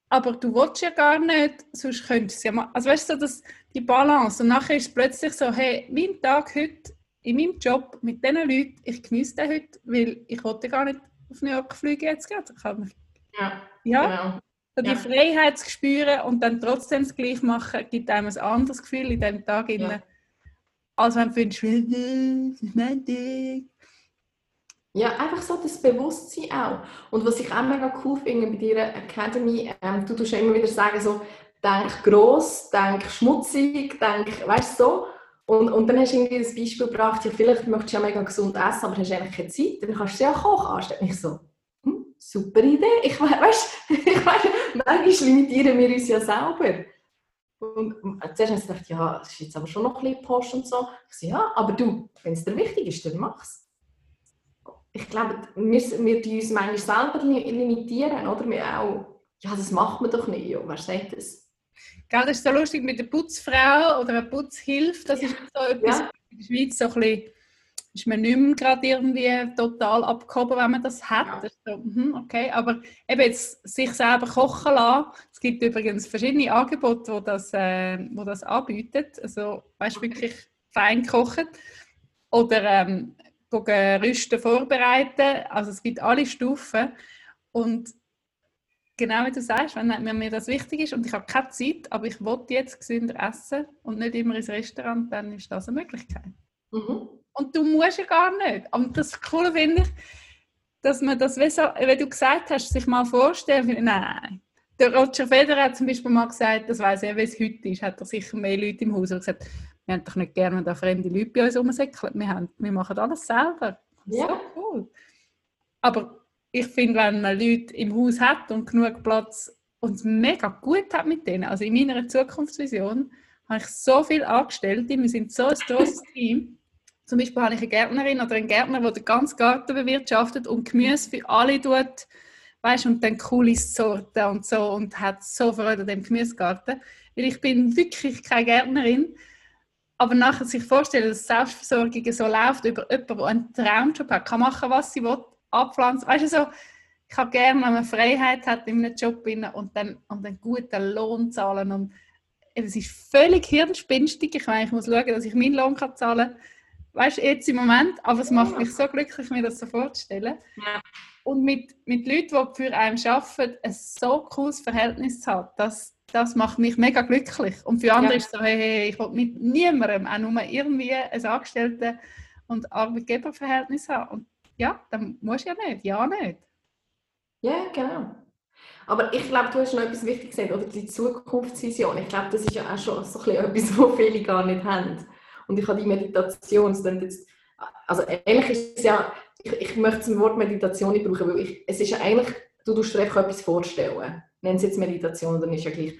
Speaker 2: Aber du willst ja gar nicht, sonst könntest du es ja machen. Also weißt du, das, die Balance. Und nachher ist es plötzlich so, hey, mein Tag heute in meinem Job mit diesen Leuten, ich genieße den heute, weil ich wollte gar nicht auf New York fliegen jetzt gerade. Ich
Speaker 1: ja,
Speaker 2: ja. Genau. die ja. Freiheit zu spüren und dann trotzdem das Gleiche machen, gibt einem ein anderes Gefühl in diesem Tag, ja. als wenn du findest, das ist mein Ding.
Speaker 1: Ja, einfach so das Bewusstsein auch. Und was ich auch mega cool finde bei dieser Academy, ähm, du tust immer wieder sagen, so, denk gross, denk schmutzig, denk, weißt du, so. Und, und dann hast du irgendwie das Beispiel gebracht, ja, vielleicht möchtest du ja mega gesund essen, aber hast eigentlich keine Zeit, dann kannst du ja kochen anstellen. Ich so, hm, super Idee. Ich weißt, ich weiss, manchmal limitieren wir uns ja selber. Und zuerst habe ich gedacht, ja, das ist jetzt aber schon noch ein bisschen Post und so. Ich so, ja, aber du, wenn es dir wichtig ist, dann mach's ich glaube, wir, wir uns manchmal selber limitieren, oder? Wir auch, ja, das macht man doch nicht, ja. wer sagt das?
Speaker 2: Gell, das ist so lustig mit der Putzfrau oder einer Putzhilfe, das ist so etwas ja. in der Schweiz so ein bisschen, ist man nicht mehr gerade irgendwie total abgehoben, wenn man das hat. Ja. So, mhm, okay, aber eben jetzt sich selber kochen lassen, es gibt übrigens verschiedene Angebote, wo das, äh, wo das anbieten, also weißt du, wirklich fein kochen oder ähm, Rüsten vorbereiten. Also es gibt alle Stufen. Und genau wie du sagst, wenn, wenn mir das wichtig ist und ich habe keine Zeit, aber ich will jetzt gesünder essen und nicht immer ins Restaurant, dann ist das eine Möglichkeit. Mhm. Und du musst ja gar nicht. Und das Coole finde ich, dass man das, wie, so, wie du gesagt hast, sich mal vorstellen, nein, der Roger Federer hat zum Beispiel mal gesagt, das weiß er, wie es heute ist, hat er sicher mehr Leute im Haus. Gesagt, wir haben doch nicht gerne, wenn da fremde Leute bei uns rumsäckeln. Wir, wir machen alles selber. Ja. So cool. Aber ich finde, wenn man Leute im Haus hat und genug Platz und es mega gut hat mit denen, also in meiner Zukunftsvision, habe ich so viele Angestellte, wir sind so ein großes Team. Zum Beispiel habe ich eine Gärtnerin oder einen Gärtner, der den ganzen Garten bewirtschaftet und Gemüse für alle tut, weißt, und dann coole Sorten und so und hat so Freude an dem Gemüsegarten. Weil ich bin wirklich keine Gärtnerin, aber nachher sich vorstellen, dass Selbstversorgung so läuft über jemanden, der einen Traumjob hat, kann machen, was sie will, abpflanzen. Weißt du, so, ich habe gerne, wenn man Freiheit hat in einem Job und dann, und einen guten Lohn zahlen. Und es ist völlig hirnspinstig. Ich meine, ich muss schauen, dass ich meinen Lohn kann zahlen kann. Weißt du, jetzt im Moment, aber es macht mich so glücklich, mir das so vorzustellen. Ja. Und mit, mit Leuten, die für einen arbeiten, ein so cooles Verhältnis zu haben, dass das macht mich mega glücklich. Und für andere ja. ist es so, hey, hey, ich will mit niemandem auch nur irgendwie ein Angestellten- und Arbeitgeberverhältnis haben. Und ja, dann musst du ja nicht, ja nicht.
Speaker 1: Ja, genau. Aber ich glaube, du hast noch etwas Wichtiges gesagt, oder die Zukunftsvision. Ich glaube, das ist ja auch schon so etwas, was viele gar nicht haben. Und ich habe die Meditation, jetzt, also eigentlich ist es ja, ich, ich möchte das Wort Meditation nicht brauchen, weil ich, es ist ja eigentlich, du tust dir etwas vorstellen. Nenn es jetzt Meditation, dann ist ja gleich.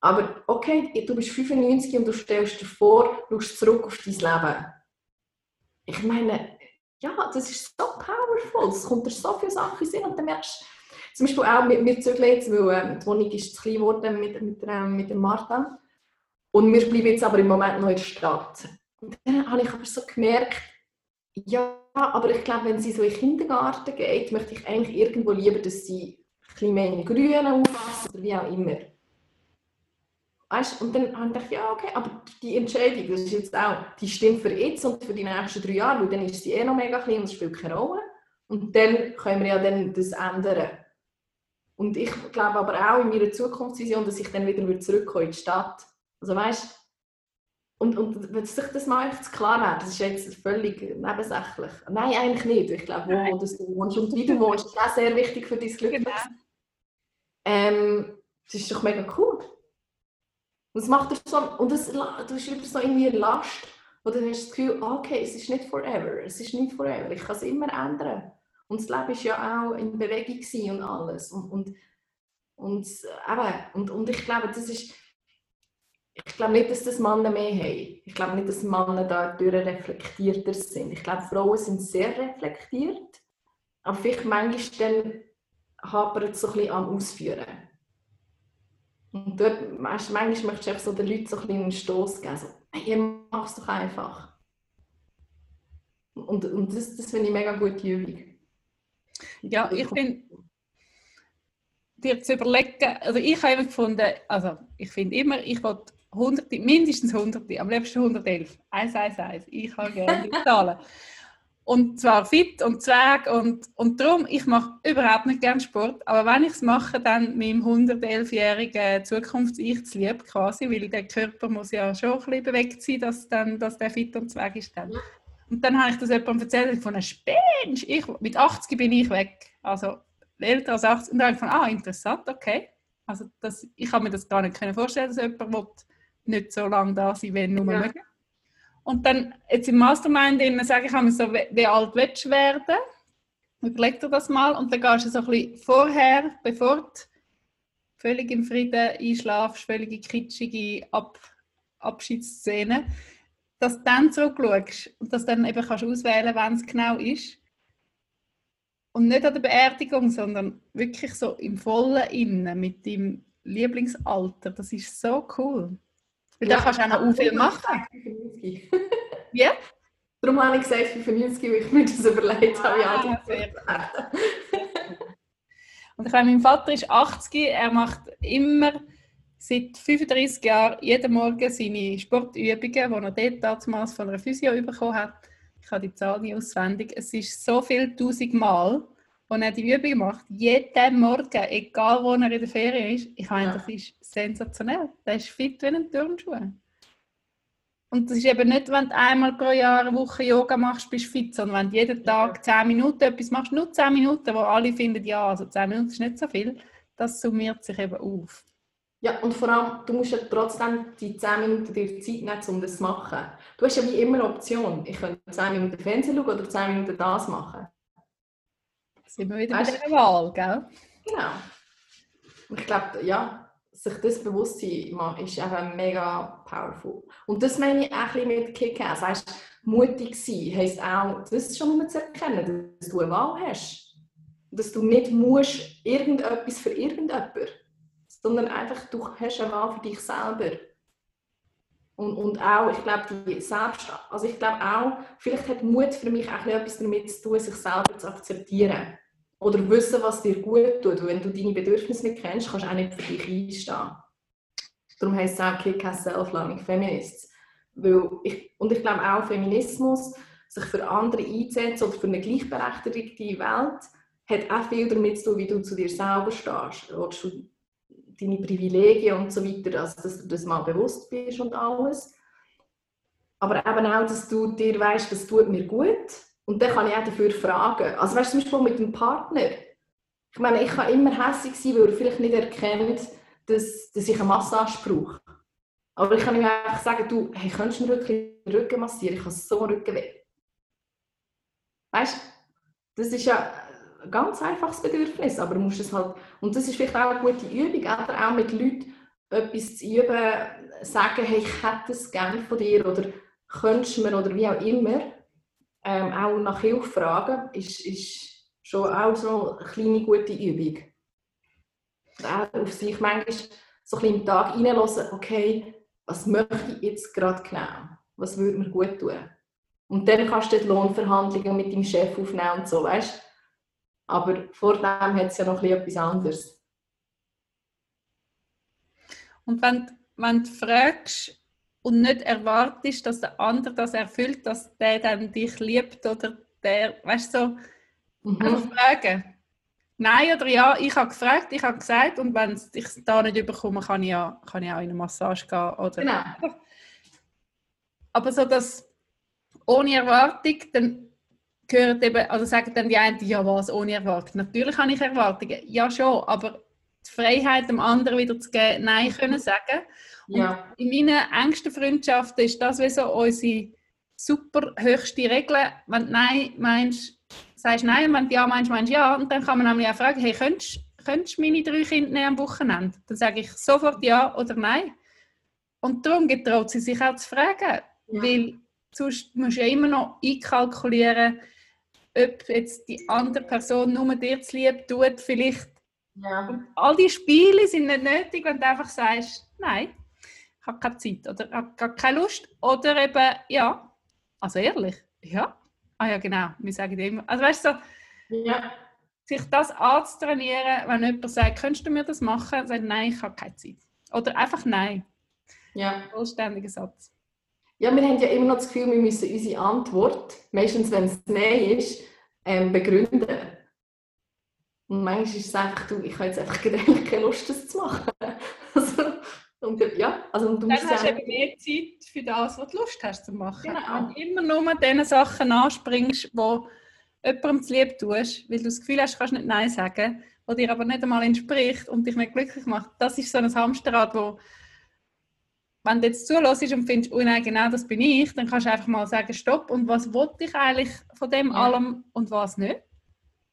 Speaker 1: Aber okay, du bist 95 und du stellst dir vor, du schaust zurück auf dein Leben. Ich meine, ja, das ist so powerful. Es kommt dir so viele Sachen in Sinn und dann merkst du, zum Beispiel auch mit mir zügeln jetzt, weil ähm, die Wohnung ist zu klein geworden mit, mit, ähm, mit dem Martin. Und wir bleiben jetzt aber im Moment noch in der Stadt. Und dann habe ich aber so gemerkt, ja, aber ich glaube, wenn sie so in den Kindergarten geht, möchte ich eigentlich irgendwo lieber, dass sie bisschen mehr in Grün aufwachsen oder wie auch immer. Weißt, und dann habe ich ja, okay, aber die Entscheidung, das ist jetzt auch, die stimmt für jetzt und für die nächsten drei Jahre, weil dann ist sie eh noch mega klein und es spielt keine Rolle. Und dann können wir ja dann das ändern. Und ich glaube aber auch in meiner Zukunftsvision, dass ich dann wieder zurückkomme in die Stadt. Also weißt und, und wenn sich das mal einfach klar wird, das ist jetzt völlig nebensächlich. Nein, eigentlich nicht. Ich glaube, wo, wo du wohnst und wie du wohnst, ist auch sehr wichtig für dein Glück. Genau. Ähm, das ist doch mega cool. Und es macht dir so, und das, du wieder so irgendwie Last, wo du hast das Gefühl, okay, es ist nicht forever, es ist nicht forever, ich kann es immer ändern. Und das Leben ist ja auch in Bewegung und alles. Und, und, und, eben, und, und ich glaube, das ist, ich glaube nicht, dass das Männer mehr haben. Ich glaube nicht, dass Männer da reflektierter sind. Ich glaube, Frauen sind sehr reflektiert, aber vielleicht manchmal dann hapert es so ein bisschen am Ausführen. Und dort, manchmal möchtest du so den Leuten so ein einen Stoß geben. So, hey, mach es doch einfach. Und, und das, das finde ich mega gute Übung.
Speaker 2: Ja, ich finde, dir zu überlegen, also ich habe immer gefunden, also ich finde immer, ich will hunderte, mindestens hunderte, am liebsten 111, 111, ich habe gerne die Zahlen und zwar fit und zwerg und, und darum, ich mache überhaupt nicht gerne Sport, aber wenn ich es mache, dann meinem 111-jährigen Zukunfts-Ich zu lieb quasi, weil der Körper muss ja schon ein bisschen bewegt sein, dass, dann, dass der fit und zwerg ist dann. Und dann habe ich das jemandem erzählt von einem Spensch, ich, mit 80 bin ich weg. Also älter als 80. Und dann habe ich gedacht, ah, interessant, okay. Also das, ich kann mir das gar nicht vorstellen, dass jemand nicht so lange da sein will, nur ja. mögen. Und dann, jetzt im Mastermind sage ich mir so, wie alt willst du werden? Überleg dir das mal und dann gehst du so ein bisschen vorher, bevor du völlig im Frieden einschlafst, völlig kitschige Ab Abschiedsszene, dass du dann zurückschaust und dass du dann eben kannst auswählen wann es genau ist. Und nicht an der Beerdigung, sondern wirklich so im vollen Innen mit deinem Lieblingsalter. Das ist so cool. Weil ja, da kannst du auch noch viel machen.
Speaker 1: Ja? Darum habe ich gesagt 95, weil ich mir das überlegt habe, ja, ah,
Speaker 2: Und ich meine, mein Vater ist 80, er macht immer seit 35 Jahren jeden Morgen seine Sportübungen, die er dort damals von einer Physio bekommen hat. Ich habe die Zahl nicht auswendig. Es ist so viel tausend Mal, wo er die Übung macht. Jeden Morgen, egal wo er in der Ferien ist. Ich meine, ja. das ist sensationell. Der ist fit wie ein Turnschuh. Und das ist eben nicht, wenn du einmal pro Jahr eine Woche Yoga machst, bist du fit, sondern wenn du jeden Tag 10 Minuten etwas machst, nur 10 Minuten, wo alle finden, ja, also 10 Minuten ist nicht so viel, das summiert sich eben auf.
Speaker 1: Ja, und vor allem, du musst ja trotzdem die 10 Minuten dir Zeit nehmen, um das zu machen. Du hast ja wie immer eine Option. Ich könnte 10 Minuten Fernsehen schauen oder 10 Minuten das machen.
Speaker 2: Sind wir wieder weißt, bei der Wahl, gell?
Speaker 1: Genau. Ich glaube, ja, sich das bewusst sein ist einfach mega powerful. Und das meine ich auch ein bisschen mit Kick-Ass. Weißt, mutig sein heisst auch, das schon mal zu erkennen, dass du eine Wahl hast. Dass du nicht musst irgendetwas für irgendjemanden, sondern einfach, du hast eine Wahl für dich selber. Und, und auch, ich glaube, die Selbst, also ich glaube auch, vielleicht hat Mut für mich auch etwas damit zu tun, sich selber zu akzeptieren oder wissen, was dir gut tut. Wenn du deine Bedürfnisse nicht kennst, kannst du auch nicht für dich einstehen. Darum heisst es auch Kick Ass Self-Loving Feminists. Weil ich, und ich glaube auch Feminismus, sich für andere einzusetzen oder für eine gleichberechtigte Welt, hat auch viel damit zu tun, wie du zu dir selber stehst. Deine Privilegien und so weiter, also dass du das mal bewusst bist und alles. Aber eben auch, dass du dir weißt, das tut mir gut und dann kann ich auch dafür fragen. Also weißt du, zum Beispiel mit dem Partner. Ich meine, ich kann immer hässlich sein, weil er vielleicht nicht erkennt, dass, dass ich eine Massage brauche. Aber ich kann ihm einfach sagen, du, hey, könntest du mir wirklich den Rücken massieren? Ich habe so Rückenweh. Weißt du, das ist ja ein ganz einfaches Bedürfnis, aber du musst es halt, und das ist vielleicht auch eine gute Übung, auch mit Leuten etwas zu üben, sagen, hey, ich hätte es gerne von dir oder könntest du mir oder wie auch immer ähm, auch nach Hilfe fragen, ist, ist schon auch so eine kleine gute Übung. auch auf sich manchmal so ein bisschen im Tag reinlassen, okay, was möchte ich jetzt gerade genau? Was würde mir gut tun? Und dann kannst du die Lohnverhandlungen mit dem Chef aufnehmen und so, weißt Aber vor dem hat es ja noch etwas anderes.
Speaker 2: Und wenn, wenn du fragst, und nicht erwartest, dass der andere das erfüllt, dass der dann dich liebt oder der, weißt du, so, mhm. einfach fragen. Nein oder ja, ich habe gefragt, ich habe gesagt und wenn ich es da nicht überkomme, kann ich, ja, kann ich auch in eine Massage gehen. Oder
Speaker 1: genau.
Speaker 2: Aber so das ohne Erwartung, dann gehört eben, also sagen dann die einen, ja was, ohne Erwartung. Natürlich habe ich Erwartungen, ja schon, aber die Freiheit dem anderen wieder zu geben, Nein können sagen ja. in meinen engsten Freundschaften ist das wie so unsere super höchste Regel. Wenn du Nein meinst, sagst Nein, und wenn du Ja meinst, meinst Ja. Und dann kann man nämlich auch fragen, hey, könntest, könntest du meine drei Kinder nehmen am Wochenende? Dann sage ich sofort Ja oder Nein. Und darum getraut sie sich auch zu fragen. Ja. Weil sonst musst du ja immer noch einkalkulieren, ob jetzt die andere Person nur dir zu lieb tut, vielleicht. Ja. all die Spiele sind nicht nötig, wenn du einfach sagst, nein, habe keine Zeit oder habe keine Lust. Oder eben, ja, also ehrlich, ja. Ah ja, genau, wir sagen immer. Also weißt du, so, ja. sich das anzutrainieren, wenn jemand sagt, könntest du mir das machen? Sagt nein, ich habe keine Zeit. Oder einfach nein.
Speaker 1: Ja.
Speaker 2: Vollständiger Satz.
Speaker 1: Ja, wir haben ja immer noch das Gefühl, wir müssen unsere Antwort, meistens wenn es Nein ist, ähm, begründen. Und manchmal ist es einfach, du, ich habe jetzt einfach keine Lust, das zu machen. also, Und, ja, also,
Speaker 2: du dann hast du eben mehr Zeit für das, was du Lust hast zu machen. Genau. Wenn du immer nur den Sachen anspringst, wo jemandem zu lieb tust, weil du das Gefühl hast, du kannst nicht Nein sagen, was dir aber nicht einmal entspricht und dich nicht glücklich macht, das ist so ein Hamsterrad, wo wenn du jetzt zulässt und findest, oh nein, genau das bin ich, dann kannst du einfach mal sagen, stopp, und was wollte ich eigentlich von dem ja. allem und was nicht?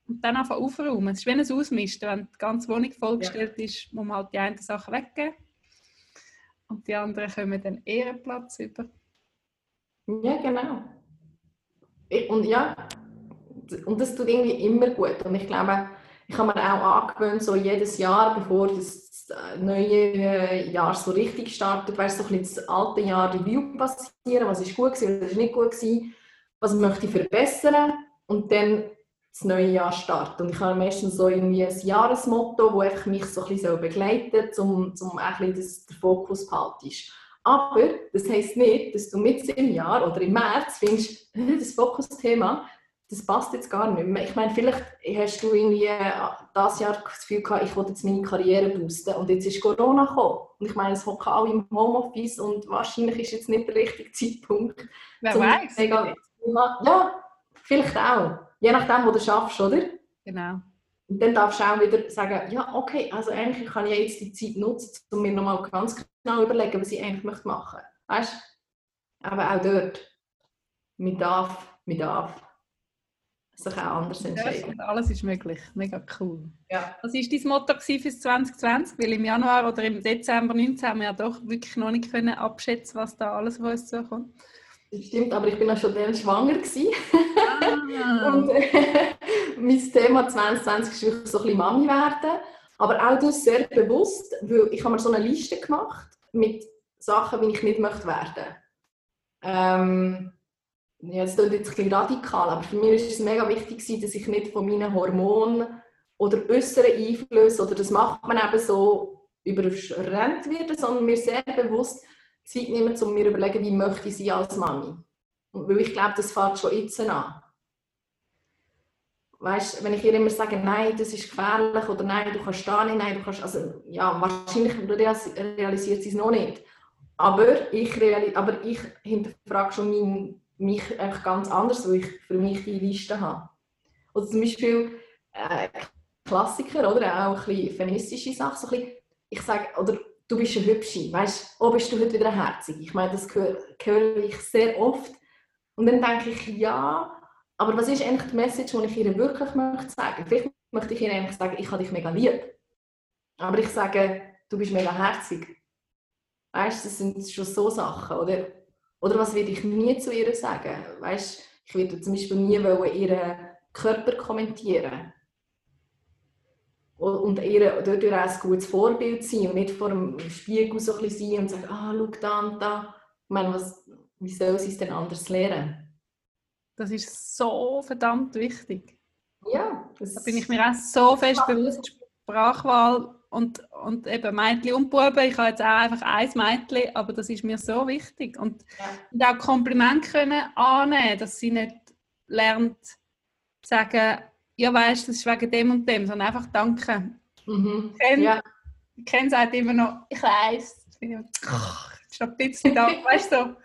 Speaker 2: Und dann einfach aufräumen. Es ist wie ein Ausmisten. Wenn die ganze Wohnung vollgestellt ja. ist, muss man halt die einen Sachen weggeben. Und die anderen kommen dann Ehrenplatz über.
Speaker 1: Ja, genau. Und ja, und das tut irgendwie immer gut. Und ich glaube, ich habe mir auch angewöhnt, so jedes Jahr, bevor das neue Jahr so richtig startet, weißt, so das alte Jahr Review passieren, was ist gut gewesen, was ist nicht gut gewesen, was möchte ich verbessern und dann das neue Jahr starten. Und ich habe meistens so irgendwie ein Jahresmotto, das einfach mich so ein bisschen begleitet, um, um ein bisschen das, den Fokus behalten. Aber das heisst nicht, dass du mit im Jahr oder im März findest, das Fokusthema, das passt jetzt gar nicht mehr. Ich meine, vielleicht hast du irgendwie äh, das Jahr das Gefühl gehabt, ich wollte jetzt meine Karriere boosten und jetzt ist Corona gekommen. Und ich meine, es hocken alle im Homeoffice und wahrscheinlich ist jetzt nicht der richtige Zeitpunkt.
Speaker 2: Wer weiß?
Speaker 1: Ja, vielleicht auch. Je nachdem, wo du schaffst, oder?
Speaker 2: Genau.
Speaker 1: Und dann darfst du auch wieder sagen, ja, okay, also eigentlich kann ich jetzt die Zeit nutzen, um mir nochmal ganz genau überlegen, was ich eigentlich möchte machen möchte. Weißt du? Aber auch dort. Man darf, man darf sich auch anders entscheiden.
Speaker 2: Ja, alles ist möglich. Mega cool.
Speaker 1: Ja.
Speaker 2: Was war dein Motto für 2020? Weil im Januar oder im Dezember 2019 haben wir ja doch wirklich noch nicht können abschätzen, was da alles auf uns zukommt.
Speaker 1: Das stimmt, aber ich bin auch schon dann schwanger ah. und äh, mein Thema 2020 ist wirklich so ein bisschen Mami werden. Aber auch das sehr bewusst, weil ich habe mir so eine Liste gemacht mit Sachen, wie ich nicht möchte werden. Ähm, ja, das klingt jetzt ein radikal, aber für mich ist es mega wichtig, dass ich nicht von meinen Hormonen oder äußeren Einflüssen, oder das macht man eben so, überrennt werde, sondern mir sehr bewusst Zeit nehmen, um mir zu überlegen, wie möchte ich sie als Mami. Und weil ich glaube, das fängt schon jetzt an. Weißt, wenn ich ihr immer sage, nein, das ist gefährlich oder nein, du kannst da nicht, nein, du kannst, also ja, wahrscheinlich realisiert sie es noch nicht. Aber ich, aber ich hinterfrage schon mein mich einfach ganz anders, weil ich für mich die Liste habe. Oder zum Beispiel äh, Klassiker, oder auch ein feministische Sachen, so ein bisschen, ich sage, oder du bist eine Hübsche, weißt du, oh, bist du heute wieder herzig? Ich meine, das höre, höre ich sehr oft. Und dann denke ich, ja, aber was ist eigentlich die Message, die ich ihr wirklich möchte sagen? Vielleicht möchte ich ihr eigentlich sagen, ich habe dich mega lieb. Aber ich sage, du bist mega herzig. Weißt du, das sind schon so Sachen, oder? Oder was würde ich nie zu ihr sagen? Weißt, ich würde zum Beispiel nie ihren Körper kommentieren. Und ihr dadurch auch ein gutes Vorbild sein und nicht vor dem Spiegel so ein bisschen sein und sagen, ah, schau da und da. Ich meine, was, wie soll sie es denn anders lernen?
Speaker 2: Das ist so verdammt wichtig.
Speaker 1: Ja.
Speaker 2: Da bin ich mir auch so fest bewusst. Sprachwahl und, und eben Mädchen und Buben. Ich habe jetzt auch einfach ein Mädchen, aber das ist mir so wichtig. Und, ja. und auch Kompliment können annehmen, dass sie nicht lernt, zu sagen, ja weißt, das ist wegen dem und dem, sondern einfach danke.
Speaker 1: Mhm.
Speaker 2: Ken, ja. Ken sagt immer noch, ich weiß. Ich bin ein bisschen da, weißt du,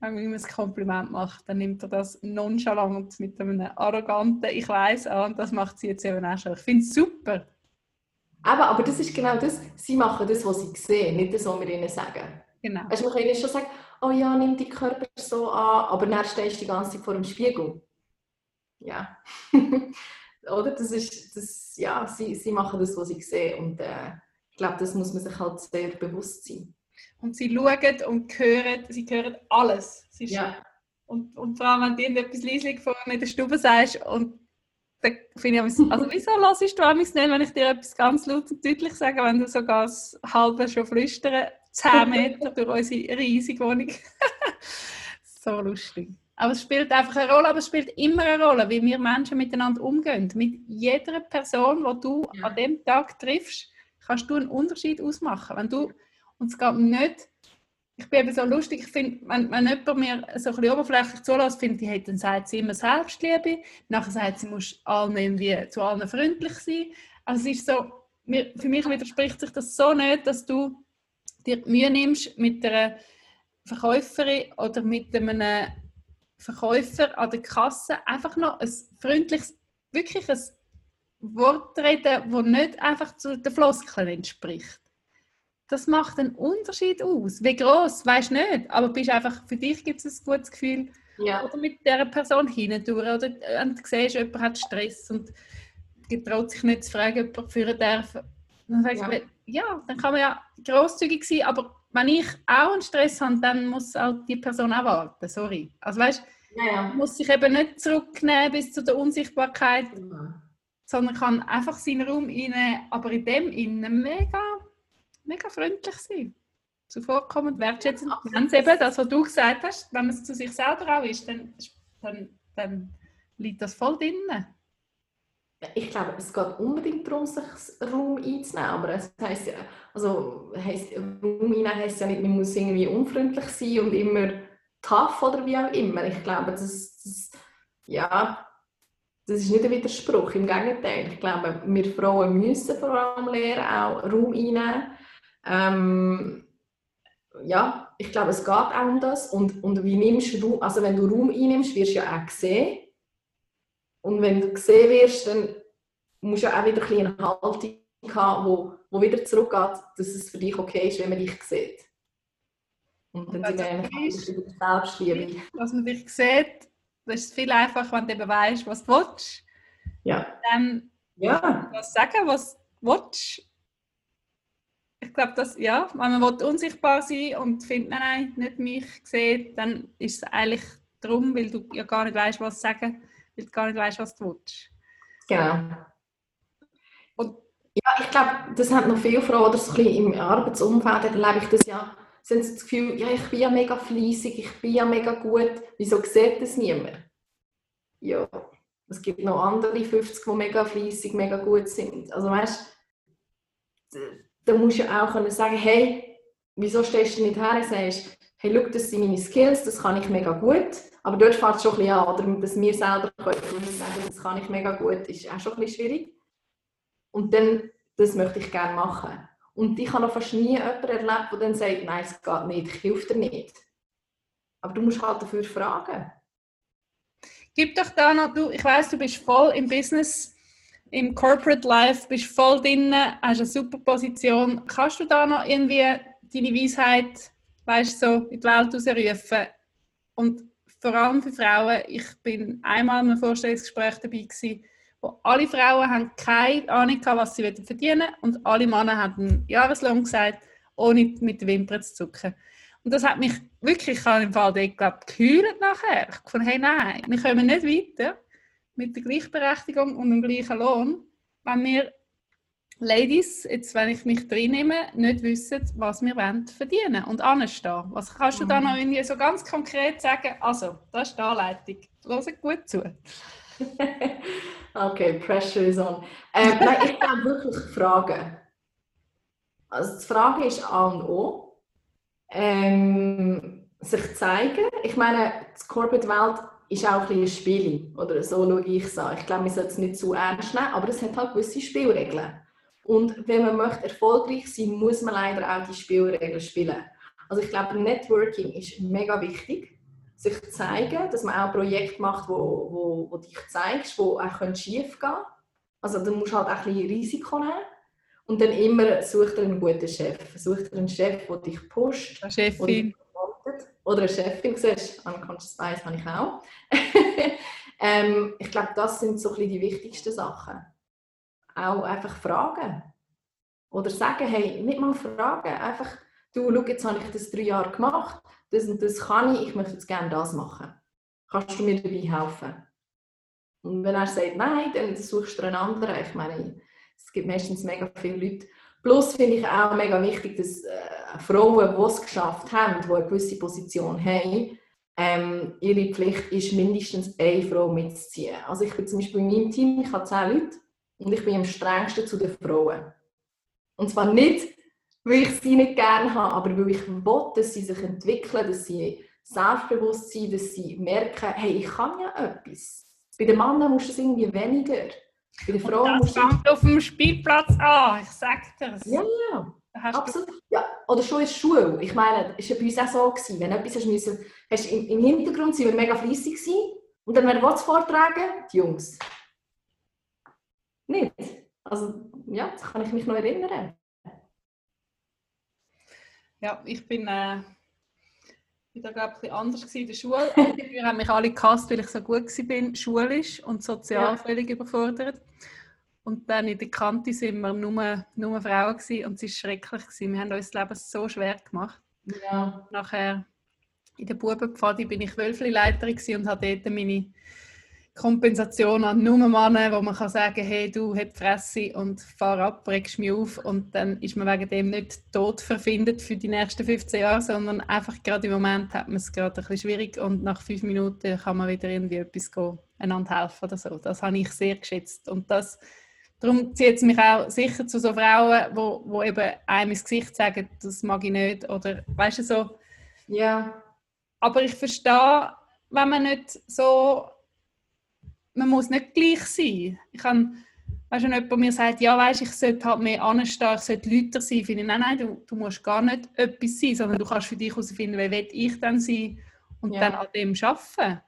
Speaker 2: wenn man ihm ein Kompliment macht, dann nimmt er das nonchalant mit einem arroganten Ich weiß an und das macht sie jetzt eben auch schon. Ich finde es super.
Speaker 1: Aber, aber das ist genau das, sie machen das, was sie sehen, nicht das, was wir ihnen sagen.
Speaker 2: Genau.
Speaker 1: Weißt, man kann ihnen schon sagen, oh ja, nimm die Körper so an, aber dann stehst du die ganze Zeit vor dem Spiegel. Ja. Oder? Das ist, das, ja, sie, sie machen das, was sie sehen und äh, ich glaube, das muss man sich halt sehr bewusst sein.
Speaker 2: Und sie schauen und hören, sie hören alles.
Speaker 1: ja.
Speaker 2: Und, und vor allem, wenn du irgendetwas leislich vorne in der Stube sagst und dann finde ich, also wieso hörst du mich nicht, wenn ich dir etwas ganz laut und deutlich sage, wenn du sogar das halbe schon flüstern, 10 Meter durch unsere riesige Wohnung. so lustig. Aber es spielt einfach eine Rolle, aber es spielt immer eine Rolle, wie wir Menschen miteinander umgehen. Mit jeder Person, die du ja. an dem Tag triffst, kannst du einen Unterschied ausmachen. Wenn du, und es geht nicht ich bin eben so lustig, ich finde, wenn, wenn jemand mir so ein bisschen oberflächlich zulässt, finde ich, dann sagt sie immer Selbstliebe, nachher sagt sie, muss allen zu allen freundlich sein. Also es ist so, für mich widerspricht sich das so nicht, dass du dir Mühe nimmst mit einer Verkäuferin oder mit einem Verkäufer an der Kasse einfach noch ein freundliches, wirklich ein Wort reden, das nicht einfach zu den Floskeln entspricht. Das macht einen Unterschied aus. Wie groß, weißt du nicht, aber bist einfach, für dich gibt es ein gutes Gefühl. Ja. Oder mit dieser Person hindurch. Oder und du siehst, jemand hat Stress und getraut sich nicht zu fragen, ob er führen darf. Dann sagst ja. ja, dann kann man ja großzügig sein, aber wenn ich auch einen Stress habe, dann muss auch die Person auch warten. Sorry. Also weißt, ja, ja. muss sich eben nicht zurücknehmen bis zu der Unsichtbarkeit, ja. sondern kann einfach seinen Raum inne, aber in dem innen mega, mega freundlich sein. Zuvorkommend, wertschätzend. Wenn es eben das, was du gesagt hast, wenn man es zu sich selber auch ist, dann, dann, dann liegt das voll drinnen.
Speaker 1: Ich glaube, es geht unbedingt darum, sich Raum einzunehmen. Aber es heisst ja, also heisst, Raum einnehmen heisst ja nicht, man muss irgendwie unfreundlich sein und immer tough oder wie auch immer. Ich glaube, das, das, ja, das ist nicht ein Widerspruch. Im Gegenteil. Ich glaube, wir Frauen müssen vor allem lernen, auch Raum einnehmen. Ähm, ja, ich glaube, es geht auch um das. Und, und wie nimmst du also wenn du Raum einnimmst, wirst du ja auch gesehen. Und wenn du gesehen wirst, dann musst du auch wieder ein eine Haltung haben, wo, wo wieder zurückgeht, dass es für dich okay ist, wenn man dich sieht.
Speaker 2: Und dann sind wir eigentlich über die Selbstliebe. Dass man dich sieht, das ist viel einfacher, wenn du eben weißt, was du willst.
Speaker 1: Ja.
Speaker 2: Dann ja. was sagen, was du willst. Ich glaube, dass, ja, wenn man unsichtbar sein und findet, nein, nein, nicht mich sieht, dann ist es eigentlich darum, weil du ja gar nicht weißt, was sagen weil du gar nicht weißt, was du willst.
Speaker 1: Genau. Und ja, ich glaube, das haben noch viele Frauen, oder so ein bisschen im Arbeitsumfeld erlebe ich das ja, sie haben das Gefühl, ja, ich bin ja mega fleissig, ich bin ja mega gut, wieso sieht das niemand? Ja, es gibt noch andere 50, die mega fleissig, mega gut sind. Also weißt da musst du auch können sagen, hey, wieso stehst du nicht her und sagst, hey, schau, das sind meine Skills, das kann ich mega gut. Aber dort fängt es schon ein bisschen an, dass wir selber können sagen, das kann ich mega gut, ist auch schon ein bisschen schwierig. Und dann, das möchte ich gerne machen. Und ich habe noch fast nie jemanden erlebt, der dann sagt, nein, es geht nicht, ich helfe dir nicht. Aber du musst halt dafür fragen.
Speaker 2: Gib doch da noch, du, ich weiß, du bist voll im Business, im Corporate Life, bist voll drin, hast eine super Position. Kannst du da noch irgendwie deine Weisheit, weißt so, in die Welt rausrufen? Und vor allem für Frauen. Ich bin einmal in einem Vorstellungsgespräch dabei gewesen, wo alle Frauen haben keine Ahnung hatten, was sie verdienen und alle Männer haben jahreslang gesagt, ohne mit den Wimpern zu zucken. Und das hat mich wirklich, ich habe im Fall dort, glaube gehüllt nachher. Ich fand, hey, nein, wir kommen nicht weiter mit der Gleichberechtigung und dem gleichen Lohn, wenn wir Ladies, jetzt wenn ich mich drin nehme, nicht wissen, was wir wollen verdienen und anstehen. Was kannst du da mhm. noch irgendwie so ganz konkret sagen? Also, das ist die Anleitung. Hör gut zu.
Speaker 1: okay, pressure is on. Ähm, nein, ich glaube wirklich Fragen. Also die Frage ist A und O. Ähm, sich zeigen. Ich meine, die Corporate-Welt ist auch ein bisschen ein Spiel. Oder so schaue ich es an. Ich glaube, wir sollten es nicht zu ernst nehmen, aber es hat halt gewisse Spielregeln. Und wenn man möchte erfolgreich sein muss man leider auch die Spielregeln spielen. Also ich glaube, Networking ist mega wichtig. Sich zeigen, dass man auch Projekte macht, wo, wo, wo dich zeigst, wo auch schief gehen können. Also du musst halt auch ein bisschen Risiko nehmen. Und dann immer such dir einen guten Chef. Such dir einen Chef, der dich pusht.
Speaker 2: Eine Chefin.
Speaker 1: Oder eine Chefin, siehst Unconscious Bias habe ich auch. ähm, ich glaube, das sind so ein die wichtigsten Sachen auch einfach fragen. Oder sagen, hey, nicht mal fragen, einfach, du, schau, jetzt habe ich das drei Jahre gemacht, das und das kann ich, ich möchte jetzt gerne das machen. Kannst du mir dabei helfen? Und wenn er sagt nein, dann suchst du einen anderen. Ich meine, es gibt meistens mega viele Leute. Plus finde ich auch mega wichtig, dass äh, Frauen, die es geschafft haben, die eine gewisse Position haben, ähm, ihre Pflicht ist, mindestens eine Frau mitzuziehen. Also ich bin zum Beispiel in meinem Team, ich habe zehn Leute, und ich bin am strengsten zu den Frauen. Und zwar nicht, weil ich sie nicht gerne habe, aber weil ich will, dass sie sich entwickeln, dass sie selbstbewusst sind, dass sie merken, hey, ich kann ja etwas. Bei den Männern musst du es irgendwie weniger. Bei den
Speaker 2: Frauen musst du... Das fängt auf dem Spielplatz an, ich sag das.
Speaker 1: Ja, ja. Absolut. Ja, oder schon in der Schule. Ich meine, es war bei uns auch so, gewesen, wenn etwas hast müssen, hast im, im Hintergrund sind wir mega fleissig gewesen, und dann, wer was vortragen? Die Jungs. Nicht? Also, ja, das kann ich mich noch erinnern.
Speaker 2: Ja, ich bin, äh, bin da, glaube ich, anders in der Schule. Wir haben mich alle gehasst, weil ich so gut war, schulisch und sozial ja. völlig überfordert. Und dann in der Kante sind wir nur, nur Frauen gewesen, und es war schrecklich. Gewesen. Wir haben uns das Leben so schwer gemacht.
Speaker 1: Ja.
Speaker 2: Nachher in der Bubenpfade bin ich Wölfli-Leiterin und habe dort meine Kompensation an nur Männer, wo man kann sagen hey, du hast Fresse und fahr ab, regst mich auf und dann ist man wegen dem nicht tot verfindet für die nächsten 15 Jahre, sondern einfach gerade im Moment hat man es gerade ein bisschen schwierig und nach fünf Minuten kann man wieder irgendwie etwas gehen, einander helfen oder so. Das habe ich sehr geschätzt und das Darum zieht es mich auch sicher zu so Frauen, wo, wo eben einem ins Gesicht sagen, das mag ich nicht oder weißt du so.
Speaker 1: Ja.
Speaker 2: Aber ich verstehe, wenn man nicht so, man muss nicht gleich sein. Ich kann, weißt du, wenn jemand mir sagt, ja, weißt, ich sollte halt mehr anstehen, ich sollte Leute sein, finde ich, nein, nein, du, du musst gar nicht etwas sein, sondern du kannst für dich herausfinden, wer will ich dann sein und ja. dann an dem arbeiten.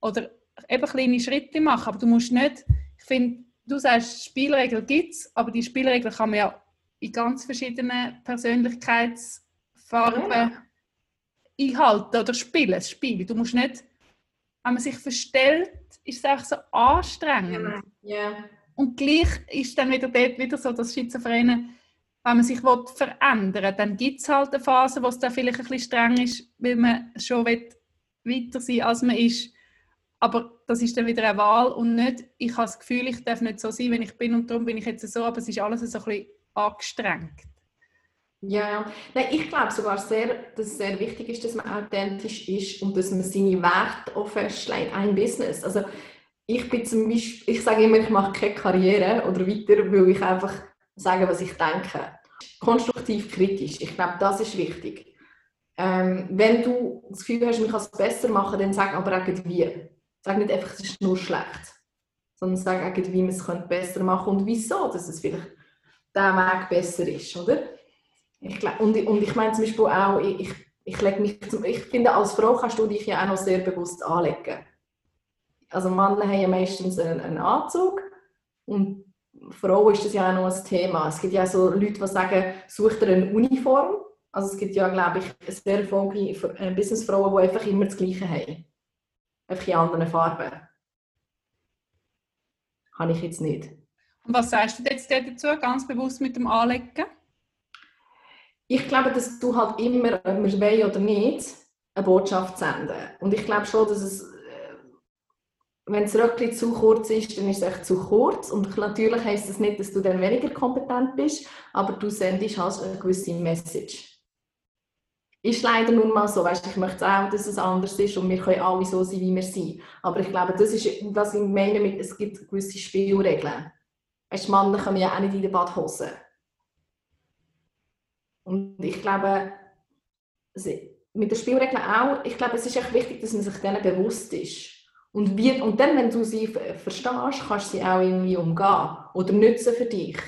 Speaker 2: Oder eben kleine Schritte machen, aber du musst nicht, ich finde, du sagst, Spielregeln gibt es, aber die Spielregeln kann man ja in ganz verschiedenen Persönlichkeitsfarben ja. einhalten oder spielen. Das Spiel. Du musst nicht, wenn man sich verstellt, ist es auch so anstrengend.
Speaker 1: Ja.
Speaker 2: Und gleich ist dann wieder dort wieder so das Schizophrene, wenn man sich verändern will, dann gibt es halt eine Phase, wo es dann vielleicht ein bisschen streng ist, weil man schon weiter sein will, als man ist. Aber das ist dann wieder eine Wahl und nicht, ich habe das Gefühl, ich darf nicht so sein, wenn ich bin und darum bin ich jetzt so, aber es ist alles so ein bisschen angestrengt.
Speaker 1: Ja, ja. Nein, ich glaube sogar sehr, dass es sehr wichtig ist, dass man authentisch ist und dass man seine Werte auch festlegt, ein Business. Also ich bin zum Beispiel, ich sage immer, ich mache keine Karriere oder weiter, weil ich einfach sage, was ich denke. Konstruktiv kritisch, ich glaube, das ist wichtig. Ähm, wenn du das Gefühl hast, ich kann es besser machen, dann sag aber auch wie. Sag nicht einfach, es ist nur schlecht, sondern sag wie man es besser machen könnte und wieso, dass es vielleicht der Weg besser ist, oder? Ich glaub, und, und ich meine zum Beispiel auch, ich, ich, lege mich zum, ich finde, als Frau kannst du dich ja auch noch sehr bewusst anlegen. Also Männer haben ja meistens einen, einen Anzug und Frauen ist das ja auch noch ein Thema. Es gibt ja so Leute, die sagen, such dir eine Uniform. Also es gibt ja, glaube ich, sehr erfolgreiche äh, Businessfrauen, die einfach immer das Gleiche haben. Einfach in anderen Farben. Habe ich jetzt nicht.
Speaker 2: Und was sagst du jetzt dazu, ganz bewusst mit dem Anlegen?
Speaker 1: Ich glaube, dass du halt immer, ob wir wollen oder nicht, eine Botschaft senden. Und ich glaube schon, dass es, äh, wenn das Röckchen zu kurz ist, dann ist es echt zu kurz. Und natürlich heisst das nicht, dass du dann weniger kompetent bist, aber du sendest halt eine gewisse Message ist leider nun mal so. Weißt, ich möchte auch, dass es anders ist und wir können alle so sein, wie wir sind. Aber ich glaube, das ist, was ich meine es gibt gewisse Spielregeln. Weißt, Männer kommen ja auch nicht in die Badhose. Und ich glaube, mit den Spielregeln auch, ich glaube, es ist echt wichtig, dass man sich denen bewusst ist. Und, wie, und dann, wenn du sie verstehst, kannst du sie auch irgendwie umgehen oder nutzen für dich.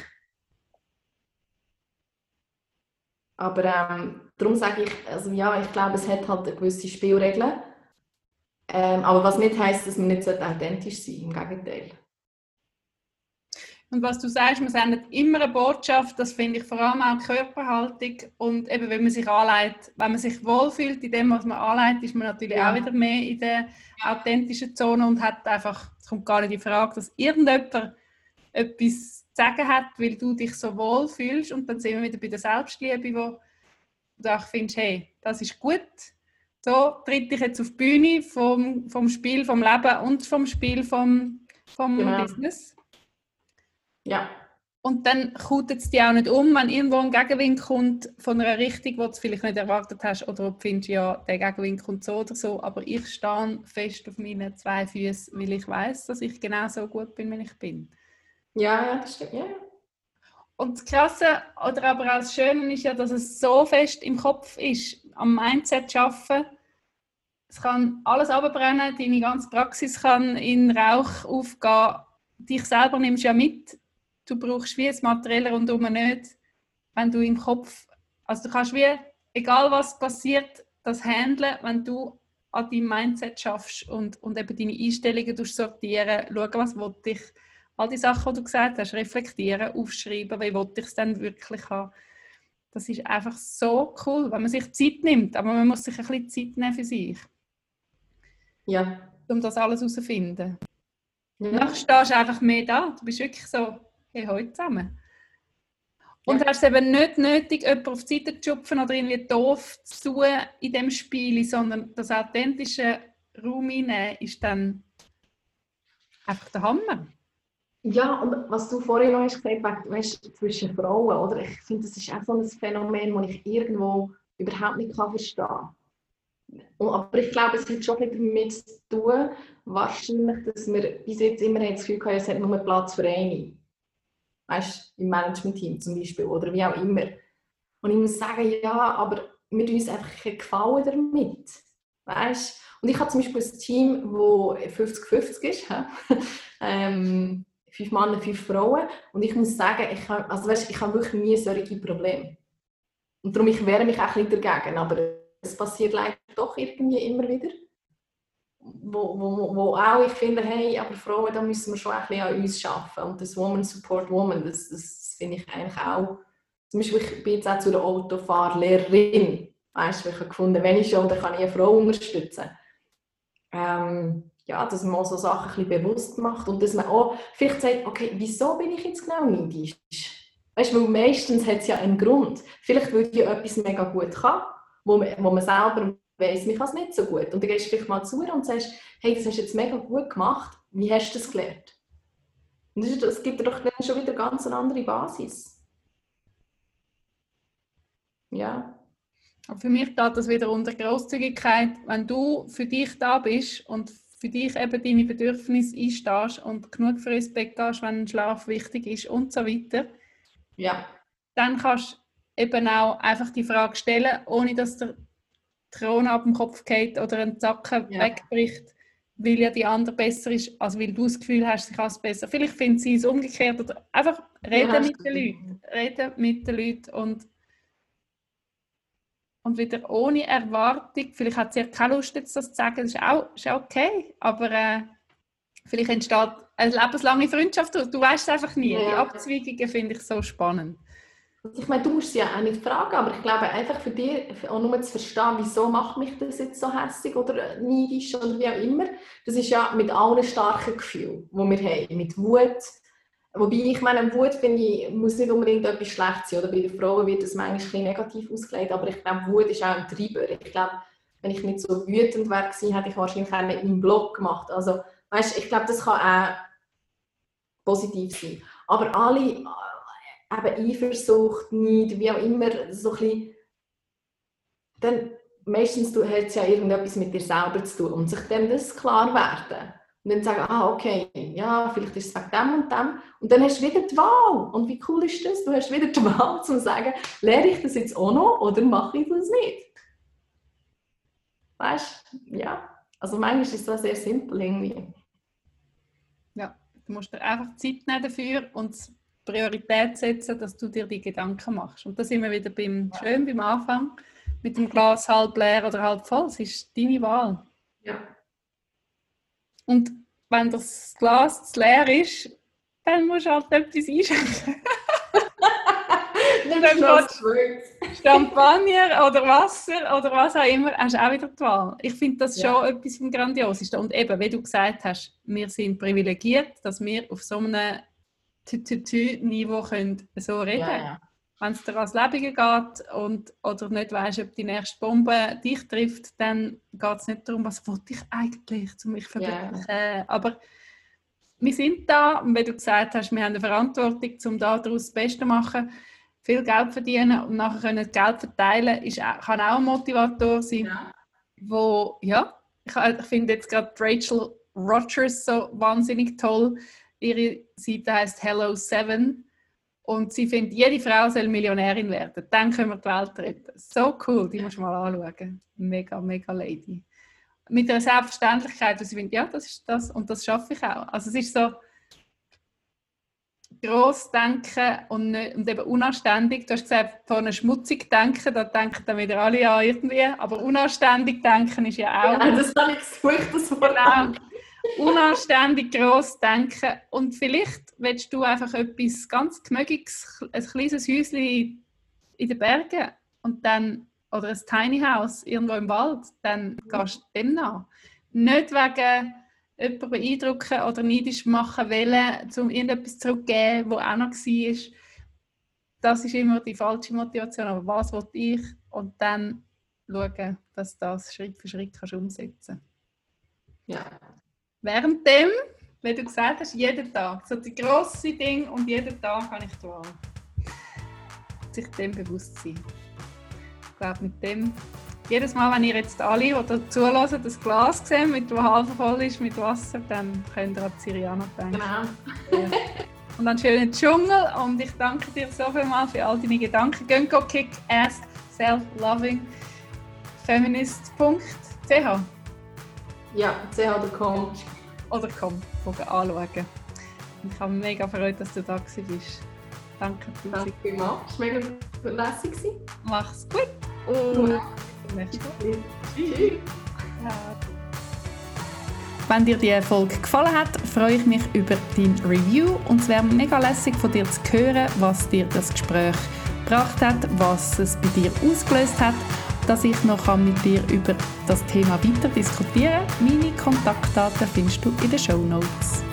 Speaker 1: Aber ähm, darum sage ich, also ja, ich glaube, es hat halt gewisse Spielregeln. Ähm, aber was nicht heißt, dass man nicht authentisch sein im Gegenteil.
Speaker 2: Und was du sagst, man sendet immer eine Botschaft, das finde ich vor allem auch Körperhaltung. Und eben, wenn man sich anleitet, wenn man sich wohlfühlt in dem, was man anleitet, ist man natürlich ja. auch wieder mehr in der authentischen Zone und hat einfach, es kommt gar nicht in Frage, dass irgendjemand etwas sagen hat, weil du dich so wohl fühlst. Und dann sind wir wieder bei der Selbstliebe, wo du auch findest, hey, das ist gut. So tritt ich jetzt auf die Bühne vom, vom Spiel, vom Leben und vom Spiel vom, vom genau. Business.
Speaker 1: Ja.
Speaker 2: Und dann kommt es dir auch nicht um, wenn irgendwo ein Gegenwind kommt von einer Richtung, die du vielleicht nicht erwartet hast, oder ob du findest, ja, der Gegenwind kommt so oder so, aber ich stehe fest auf meinen zwei Füßen, weil ich weiß, dass ich genau so gut bin, wie ich bin.
Speaker 1: Ja, ja, das stimmt. Ja.
Speaker 2: Und das Krasse oder aber auch das Schöne ist ja, dass es so fest im Kopf ist, am Mindset zu arbeiten. Es kann alles abbrennen, deine ganze Praxis kann in Rauch aufgehen. Dich selber nimmst ja mit. Du brauchst wie das Materielle rundherum nicht. wenn du im Kopf, also du kannst wie, egal was passiert, das handeln, wenn du an deinem Mindset schaffst und, und eben deine Einstellungen sortieren, schauen, was wollte ich, all die Sachen, die du gesagt hast, reflektieren, aufschreiben, wie wollte ich es dann wirklich haben. Das ist einfach so cool, wenn man sich Zeit nimmt, aber man muss sich ein bisschen Zeit nehmen für sich.
Speaker 1: Ja.
Speaker 2: Um das alles herauszufinden. Ja. Dann stehst du einfach mehr da. Du bist wirklich so, hey, heute zusammen. Und ja. hast es eben nicht nötig, jemanden auf die Seite zu schupfen oder irgendwie doof zu tun in dem Spiel, sondern das authentische Raum hineinnehmen ist dann einfach der Hammer.
Speaker 1: Ja, und was du vorhin noch hast gesagt hast, weißt, zwischen Frauen, oder? Ich finde, das ist auch so ein Phänomen, das ich irgendwo überhaupt nicht kann verstehen kann. Aber ich glaube, es hat schon etwas damit zu tun, wahrscheinlich, dass wir bis jetzt immer das Gefühl haben, es hat nur Platz für eine. Weißt im Management-Team zum Beispiel oder wie auch immer. Und ich muss sagen, ja, aber wir tun uns einfach keinen Gefallen damit. Weißt Und ich habe zum Beispiel ein Team, das 50-50 ist. ähm, fünf Männer, fünf Frauen. Und ich muss sagen, ich habe, also weißt, ich habe wirklich nie solche Probleme. Und darum, ich wehre mich auch nicht dagegen. Aber es passiert leider doch irgendwie immer wieder. Wo, wo, wo auch ich finde, hey, aber Frauen, da müssen wir schon ein bisschen an uns arbeiten. Und das Woman Support Woman, das, das finde ich eigentlich auch. Zum Beispiel, ich bin jetzt auch zu einer Autofahrlehrerin. Weißt du, ich habe gefunden, wenn ich schon, dann kann ich eine Frau unterstützen. Ähm, ja, dass man so Sachen ein bisschen bewusst macht und dass man auch vielleicht sagt, okay, wieso bin ich jetzt genau neidisch? Weißt du, weil meistens hat es ja einen Grund. Vielleicht würde ich etwas mega gut kann, wo man, wo man selber weiss, mich kann es nicht so gut. Und dann gehst du vielleicht mal zu und sagst, hey, das hast du jetzt mega gut gemacht, wie hast du das gelernt? Und das, das gibt dir doch dann schon wieder ganz eine andere Basis. Ja.
Speaker 2: Für mich geht das wieder unter Großzügigkeit, wenn du für dich da bist und für dich eben deine Bedürfnisse einstehst und genug für Bett gehst, wenn Schlaf wichtig ist und so weiter,
Speaker 1: ja.
Speaker 2: dann kannst du eben auch einfach die Frage stellen, ohne dass der Thron ab dem Kopf geht oder ein Zacken ja. wegbricht, weil ja die andere besser ist, als weil du das Gefühl hast, sie kann es besser. Vielleicht findet sie es umgekehrt oder einfach reden ja, mit den Leuten. Reden mit den Leuten und und wieder ohne Erwartung, vielleicht hat sie ja keine Lust, jetzt das zu sagen, das ist auch, ist okay, aber äh, vielleicht entsteht eine lebenslange Freundschaft, du, du weißt es einfach nie. Ja. Die Abzweigungen finde ich so spannend.
Speaker 1: Ich meine, du musst sie ja auch nicht fragen, aber ich glaube einfach für dich, auch nur zu verstehen, wieso macht mich das jetzt so hässlich oder neidisch oder wie auch immer, das ist ja mit allen starken Gefühlen, die wir haben, mit Wut, Wobei ich meine, Wut finde ich, muss nicht unbedingt etwas Schlechtes sein. Oder bei den Frauen wird das manchmal negativ ausgelegt. Aber ich glaube, Wut ist auch ein Treiber. Ich glaube, wenn ich nicht so wütend wäre, hätte ich wahrscheinlich auch nicht meinen Blog gemacht. Also, weißt, ich glaube, das kann auch positiv sein. Aber alle, eben Eifersucht, nicht, wie auch immer, so ein bisschen, dann meistens hat es ja irgendetwas mit dir selber zu tun und sich dem das klar werden. Und dann sagen, ah, okay, ja, vielleicht ist es wegen dem und dem. Und dann hast du wieder die Wahl. Und wie cool ist das? Du hast wieder die Wahl, zu sagen, lehre ich das jetzt auch noch oder mache ich das nicht? Weißt du? Ja. Also manchmal ist das sehr simpel irgendwie.
Speaker 2: Ja, du musst dir einfach Zeit nehmen dafür und Priorität setzen, dass du dir die Gedanken machst. Und da sind wir wieder beim, ja. schön beim Anfang, mit dem Glas halb leer oder halb voll. Es ist deine Wahl.
Speaker 1: Ja.
Speaker 2: Und wenn das Glas zu leer ist, dann musst du halt etwas einschenken. dann geht Champagner oder Wasser oder was auch immer, hast du auch wieder die Wahl. Ich finde das ja. schon etwas vom Grandiosesten. Und eben, wie du gesagt hast, wir sind privilegiert, dass wir auf so einem Niveau so reden können. Ja, wenn es dir ans Leben geht und, oder nicht weißt, ob die nächste Bombe dich trifft, dann geht es nicht darum, was wollte ich eigentlich zu mich verwirklichen. Yeah. Aber wir sind da und wie du gesagt hast, wir haben eine Verantwortung, um daraus das Beste zu machen, viel Geld verdienen und nachher können Geld verteilen, ist, kann auch ein Motivator sein, ja. wo, ja, ich, ich finde jetzt gerade Rachel Rogers so wahnsinnig toll. Ihre Seite heißt Hello Seven und sie findet, jede Frau soll Millionärin werden. Dann können wir die Welt retten. So cool, die musst du mal anschauen. Mega, mega Lady. Mit einer Selbstverständlichkeit, dass sie findet, ja, das ist das und das schaffe ich auch. Also es ist so, gross denken und, nicht, und eben unanständig. Du hast gesagt, von schmutzig denken, da denken dann wieder alle an irgendwie, aber unanständig denken ist ja auch...
Speaker 1: Ja, das habe ich das Wort.
Speaker 2: Genau. Unanständig gross denken und vielleicht willst du einfach etwas ganz Gemögiges, ein kleines Häuschen in den Bergen und dann, oder ein Tiny House irgendwo im Wald, dann gehst du dem nach. Nicht wegen jemanden beeindrucken oder neidisch machen wollen, um irgendetwas zurückzugeben, was auch noch war. Das ist immer die falsche Motivation. Aber was will ich? Und dann schauen, dass du das Schritt für Schritt kannst umsetzen
Speaker 1: Ja.
Speaker 2: Währenddem, wie du gesagt hast, jeden Tag. So die grosse Ding und jeden Tag kann ich tun. Sich dem bewusst sein. Ich glaube, mit dem jedes Mal, wenn ihr jetzt alle, die zulassen, das Glas sehen, mit dem halb voll ist mit Wasser, dann könnt ihr an Siriana denken.
Speaker 1: Genau.
Speaker 2: Ja. Und einen schönen Dschungel und ich danke dir so viel mal für all deine Gedanken. Gehen go kick ass self-loving feminist.ch
Speaker 1: Ja, ch.com.
Speaker 2: oder komm, gucken, anschauen. Ich habe mich mega gefreut, dass du da bist. Danke,
Speaker 1: Danke vielmals. Es war mega lässig.
Speaker 2: Mach's gut und bis zum nächsten Mal.
Speaker 1: Tschüss.
Speaker 2: Ja. Wenn dir die Folge gefallen hat, freue ich mich über dein Review und es wäre mega lässig von dir zu hören, was dir das Gespräch gebracht hat, was es bei dir ausgelöst hat, dass ich noch mit dir über das Thema weiter diskutieren kann. Meine Kontaktdaten findest du in den Show Notes.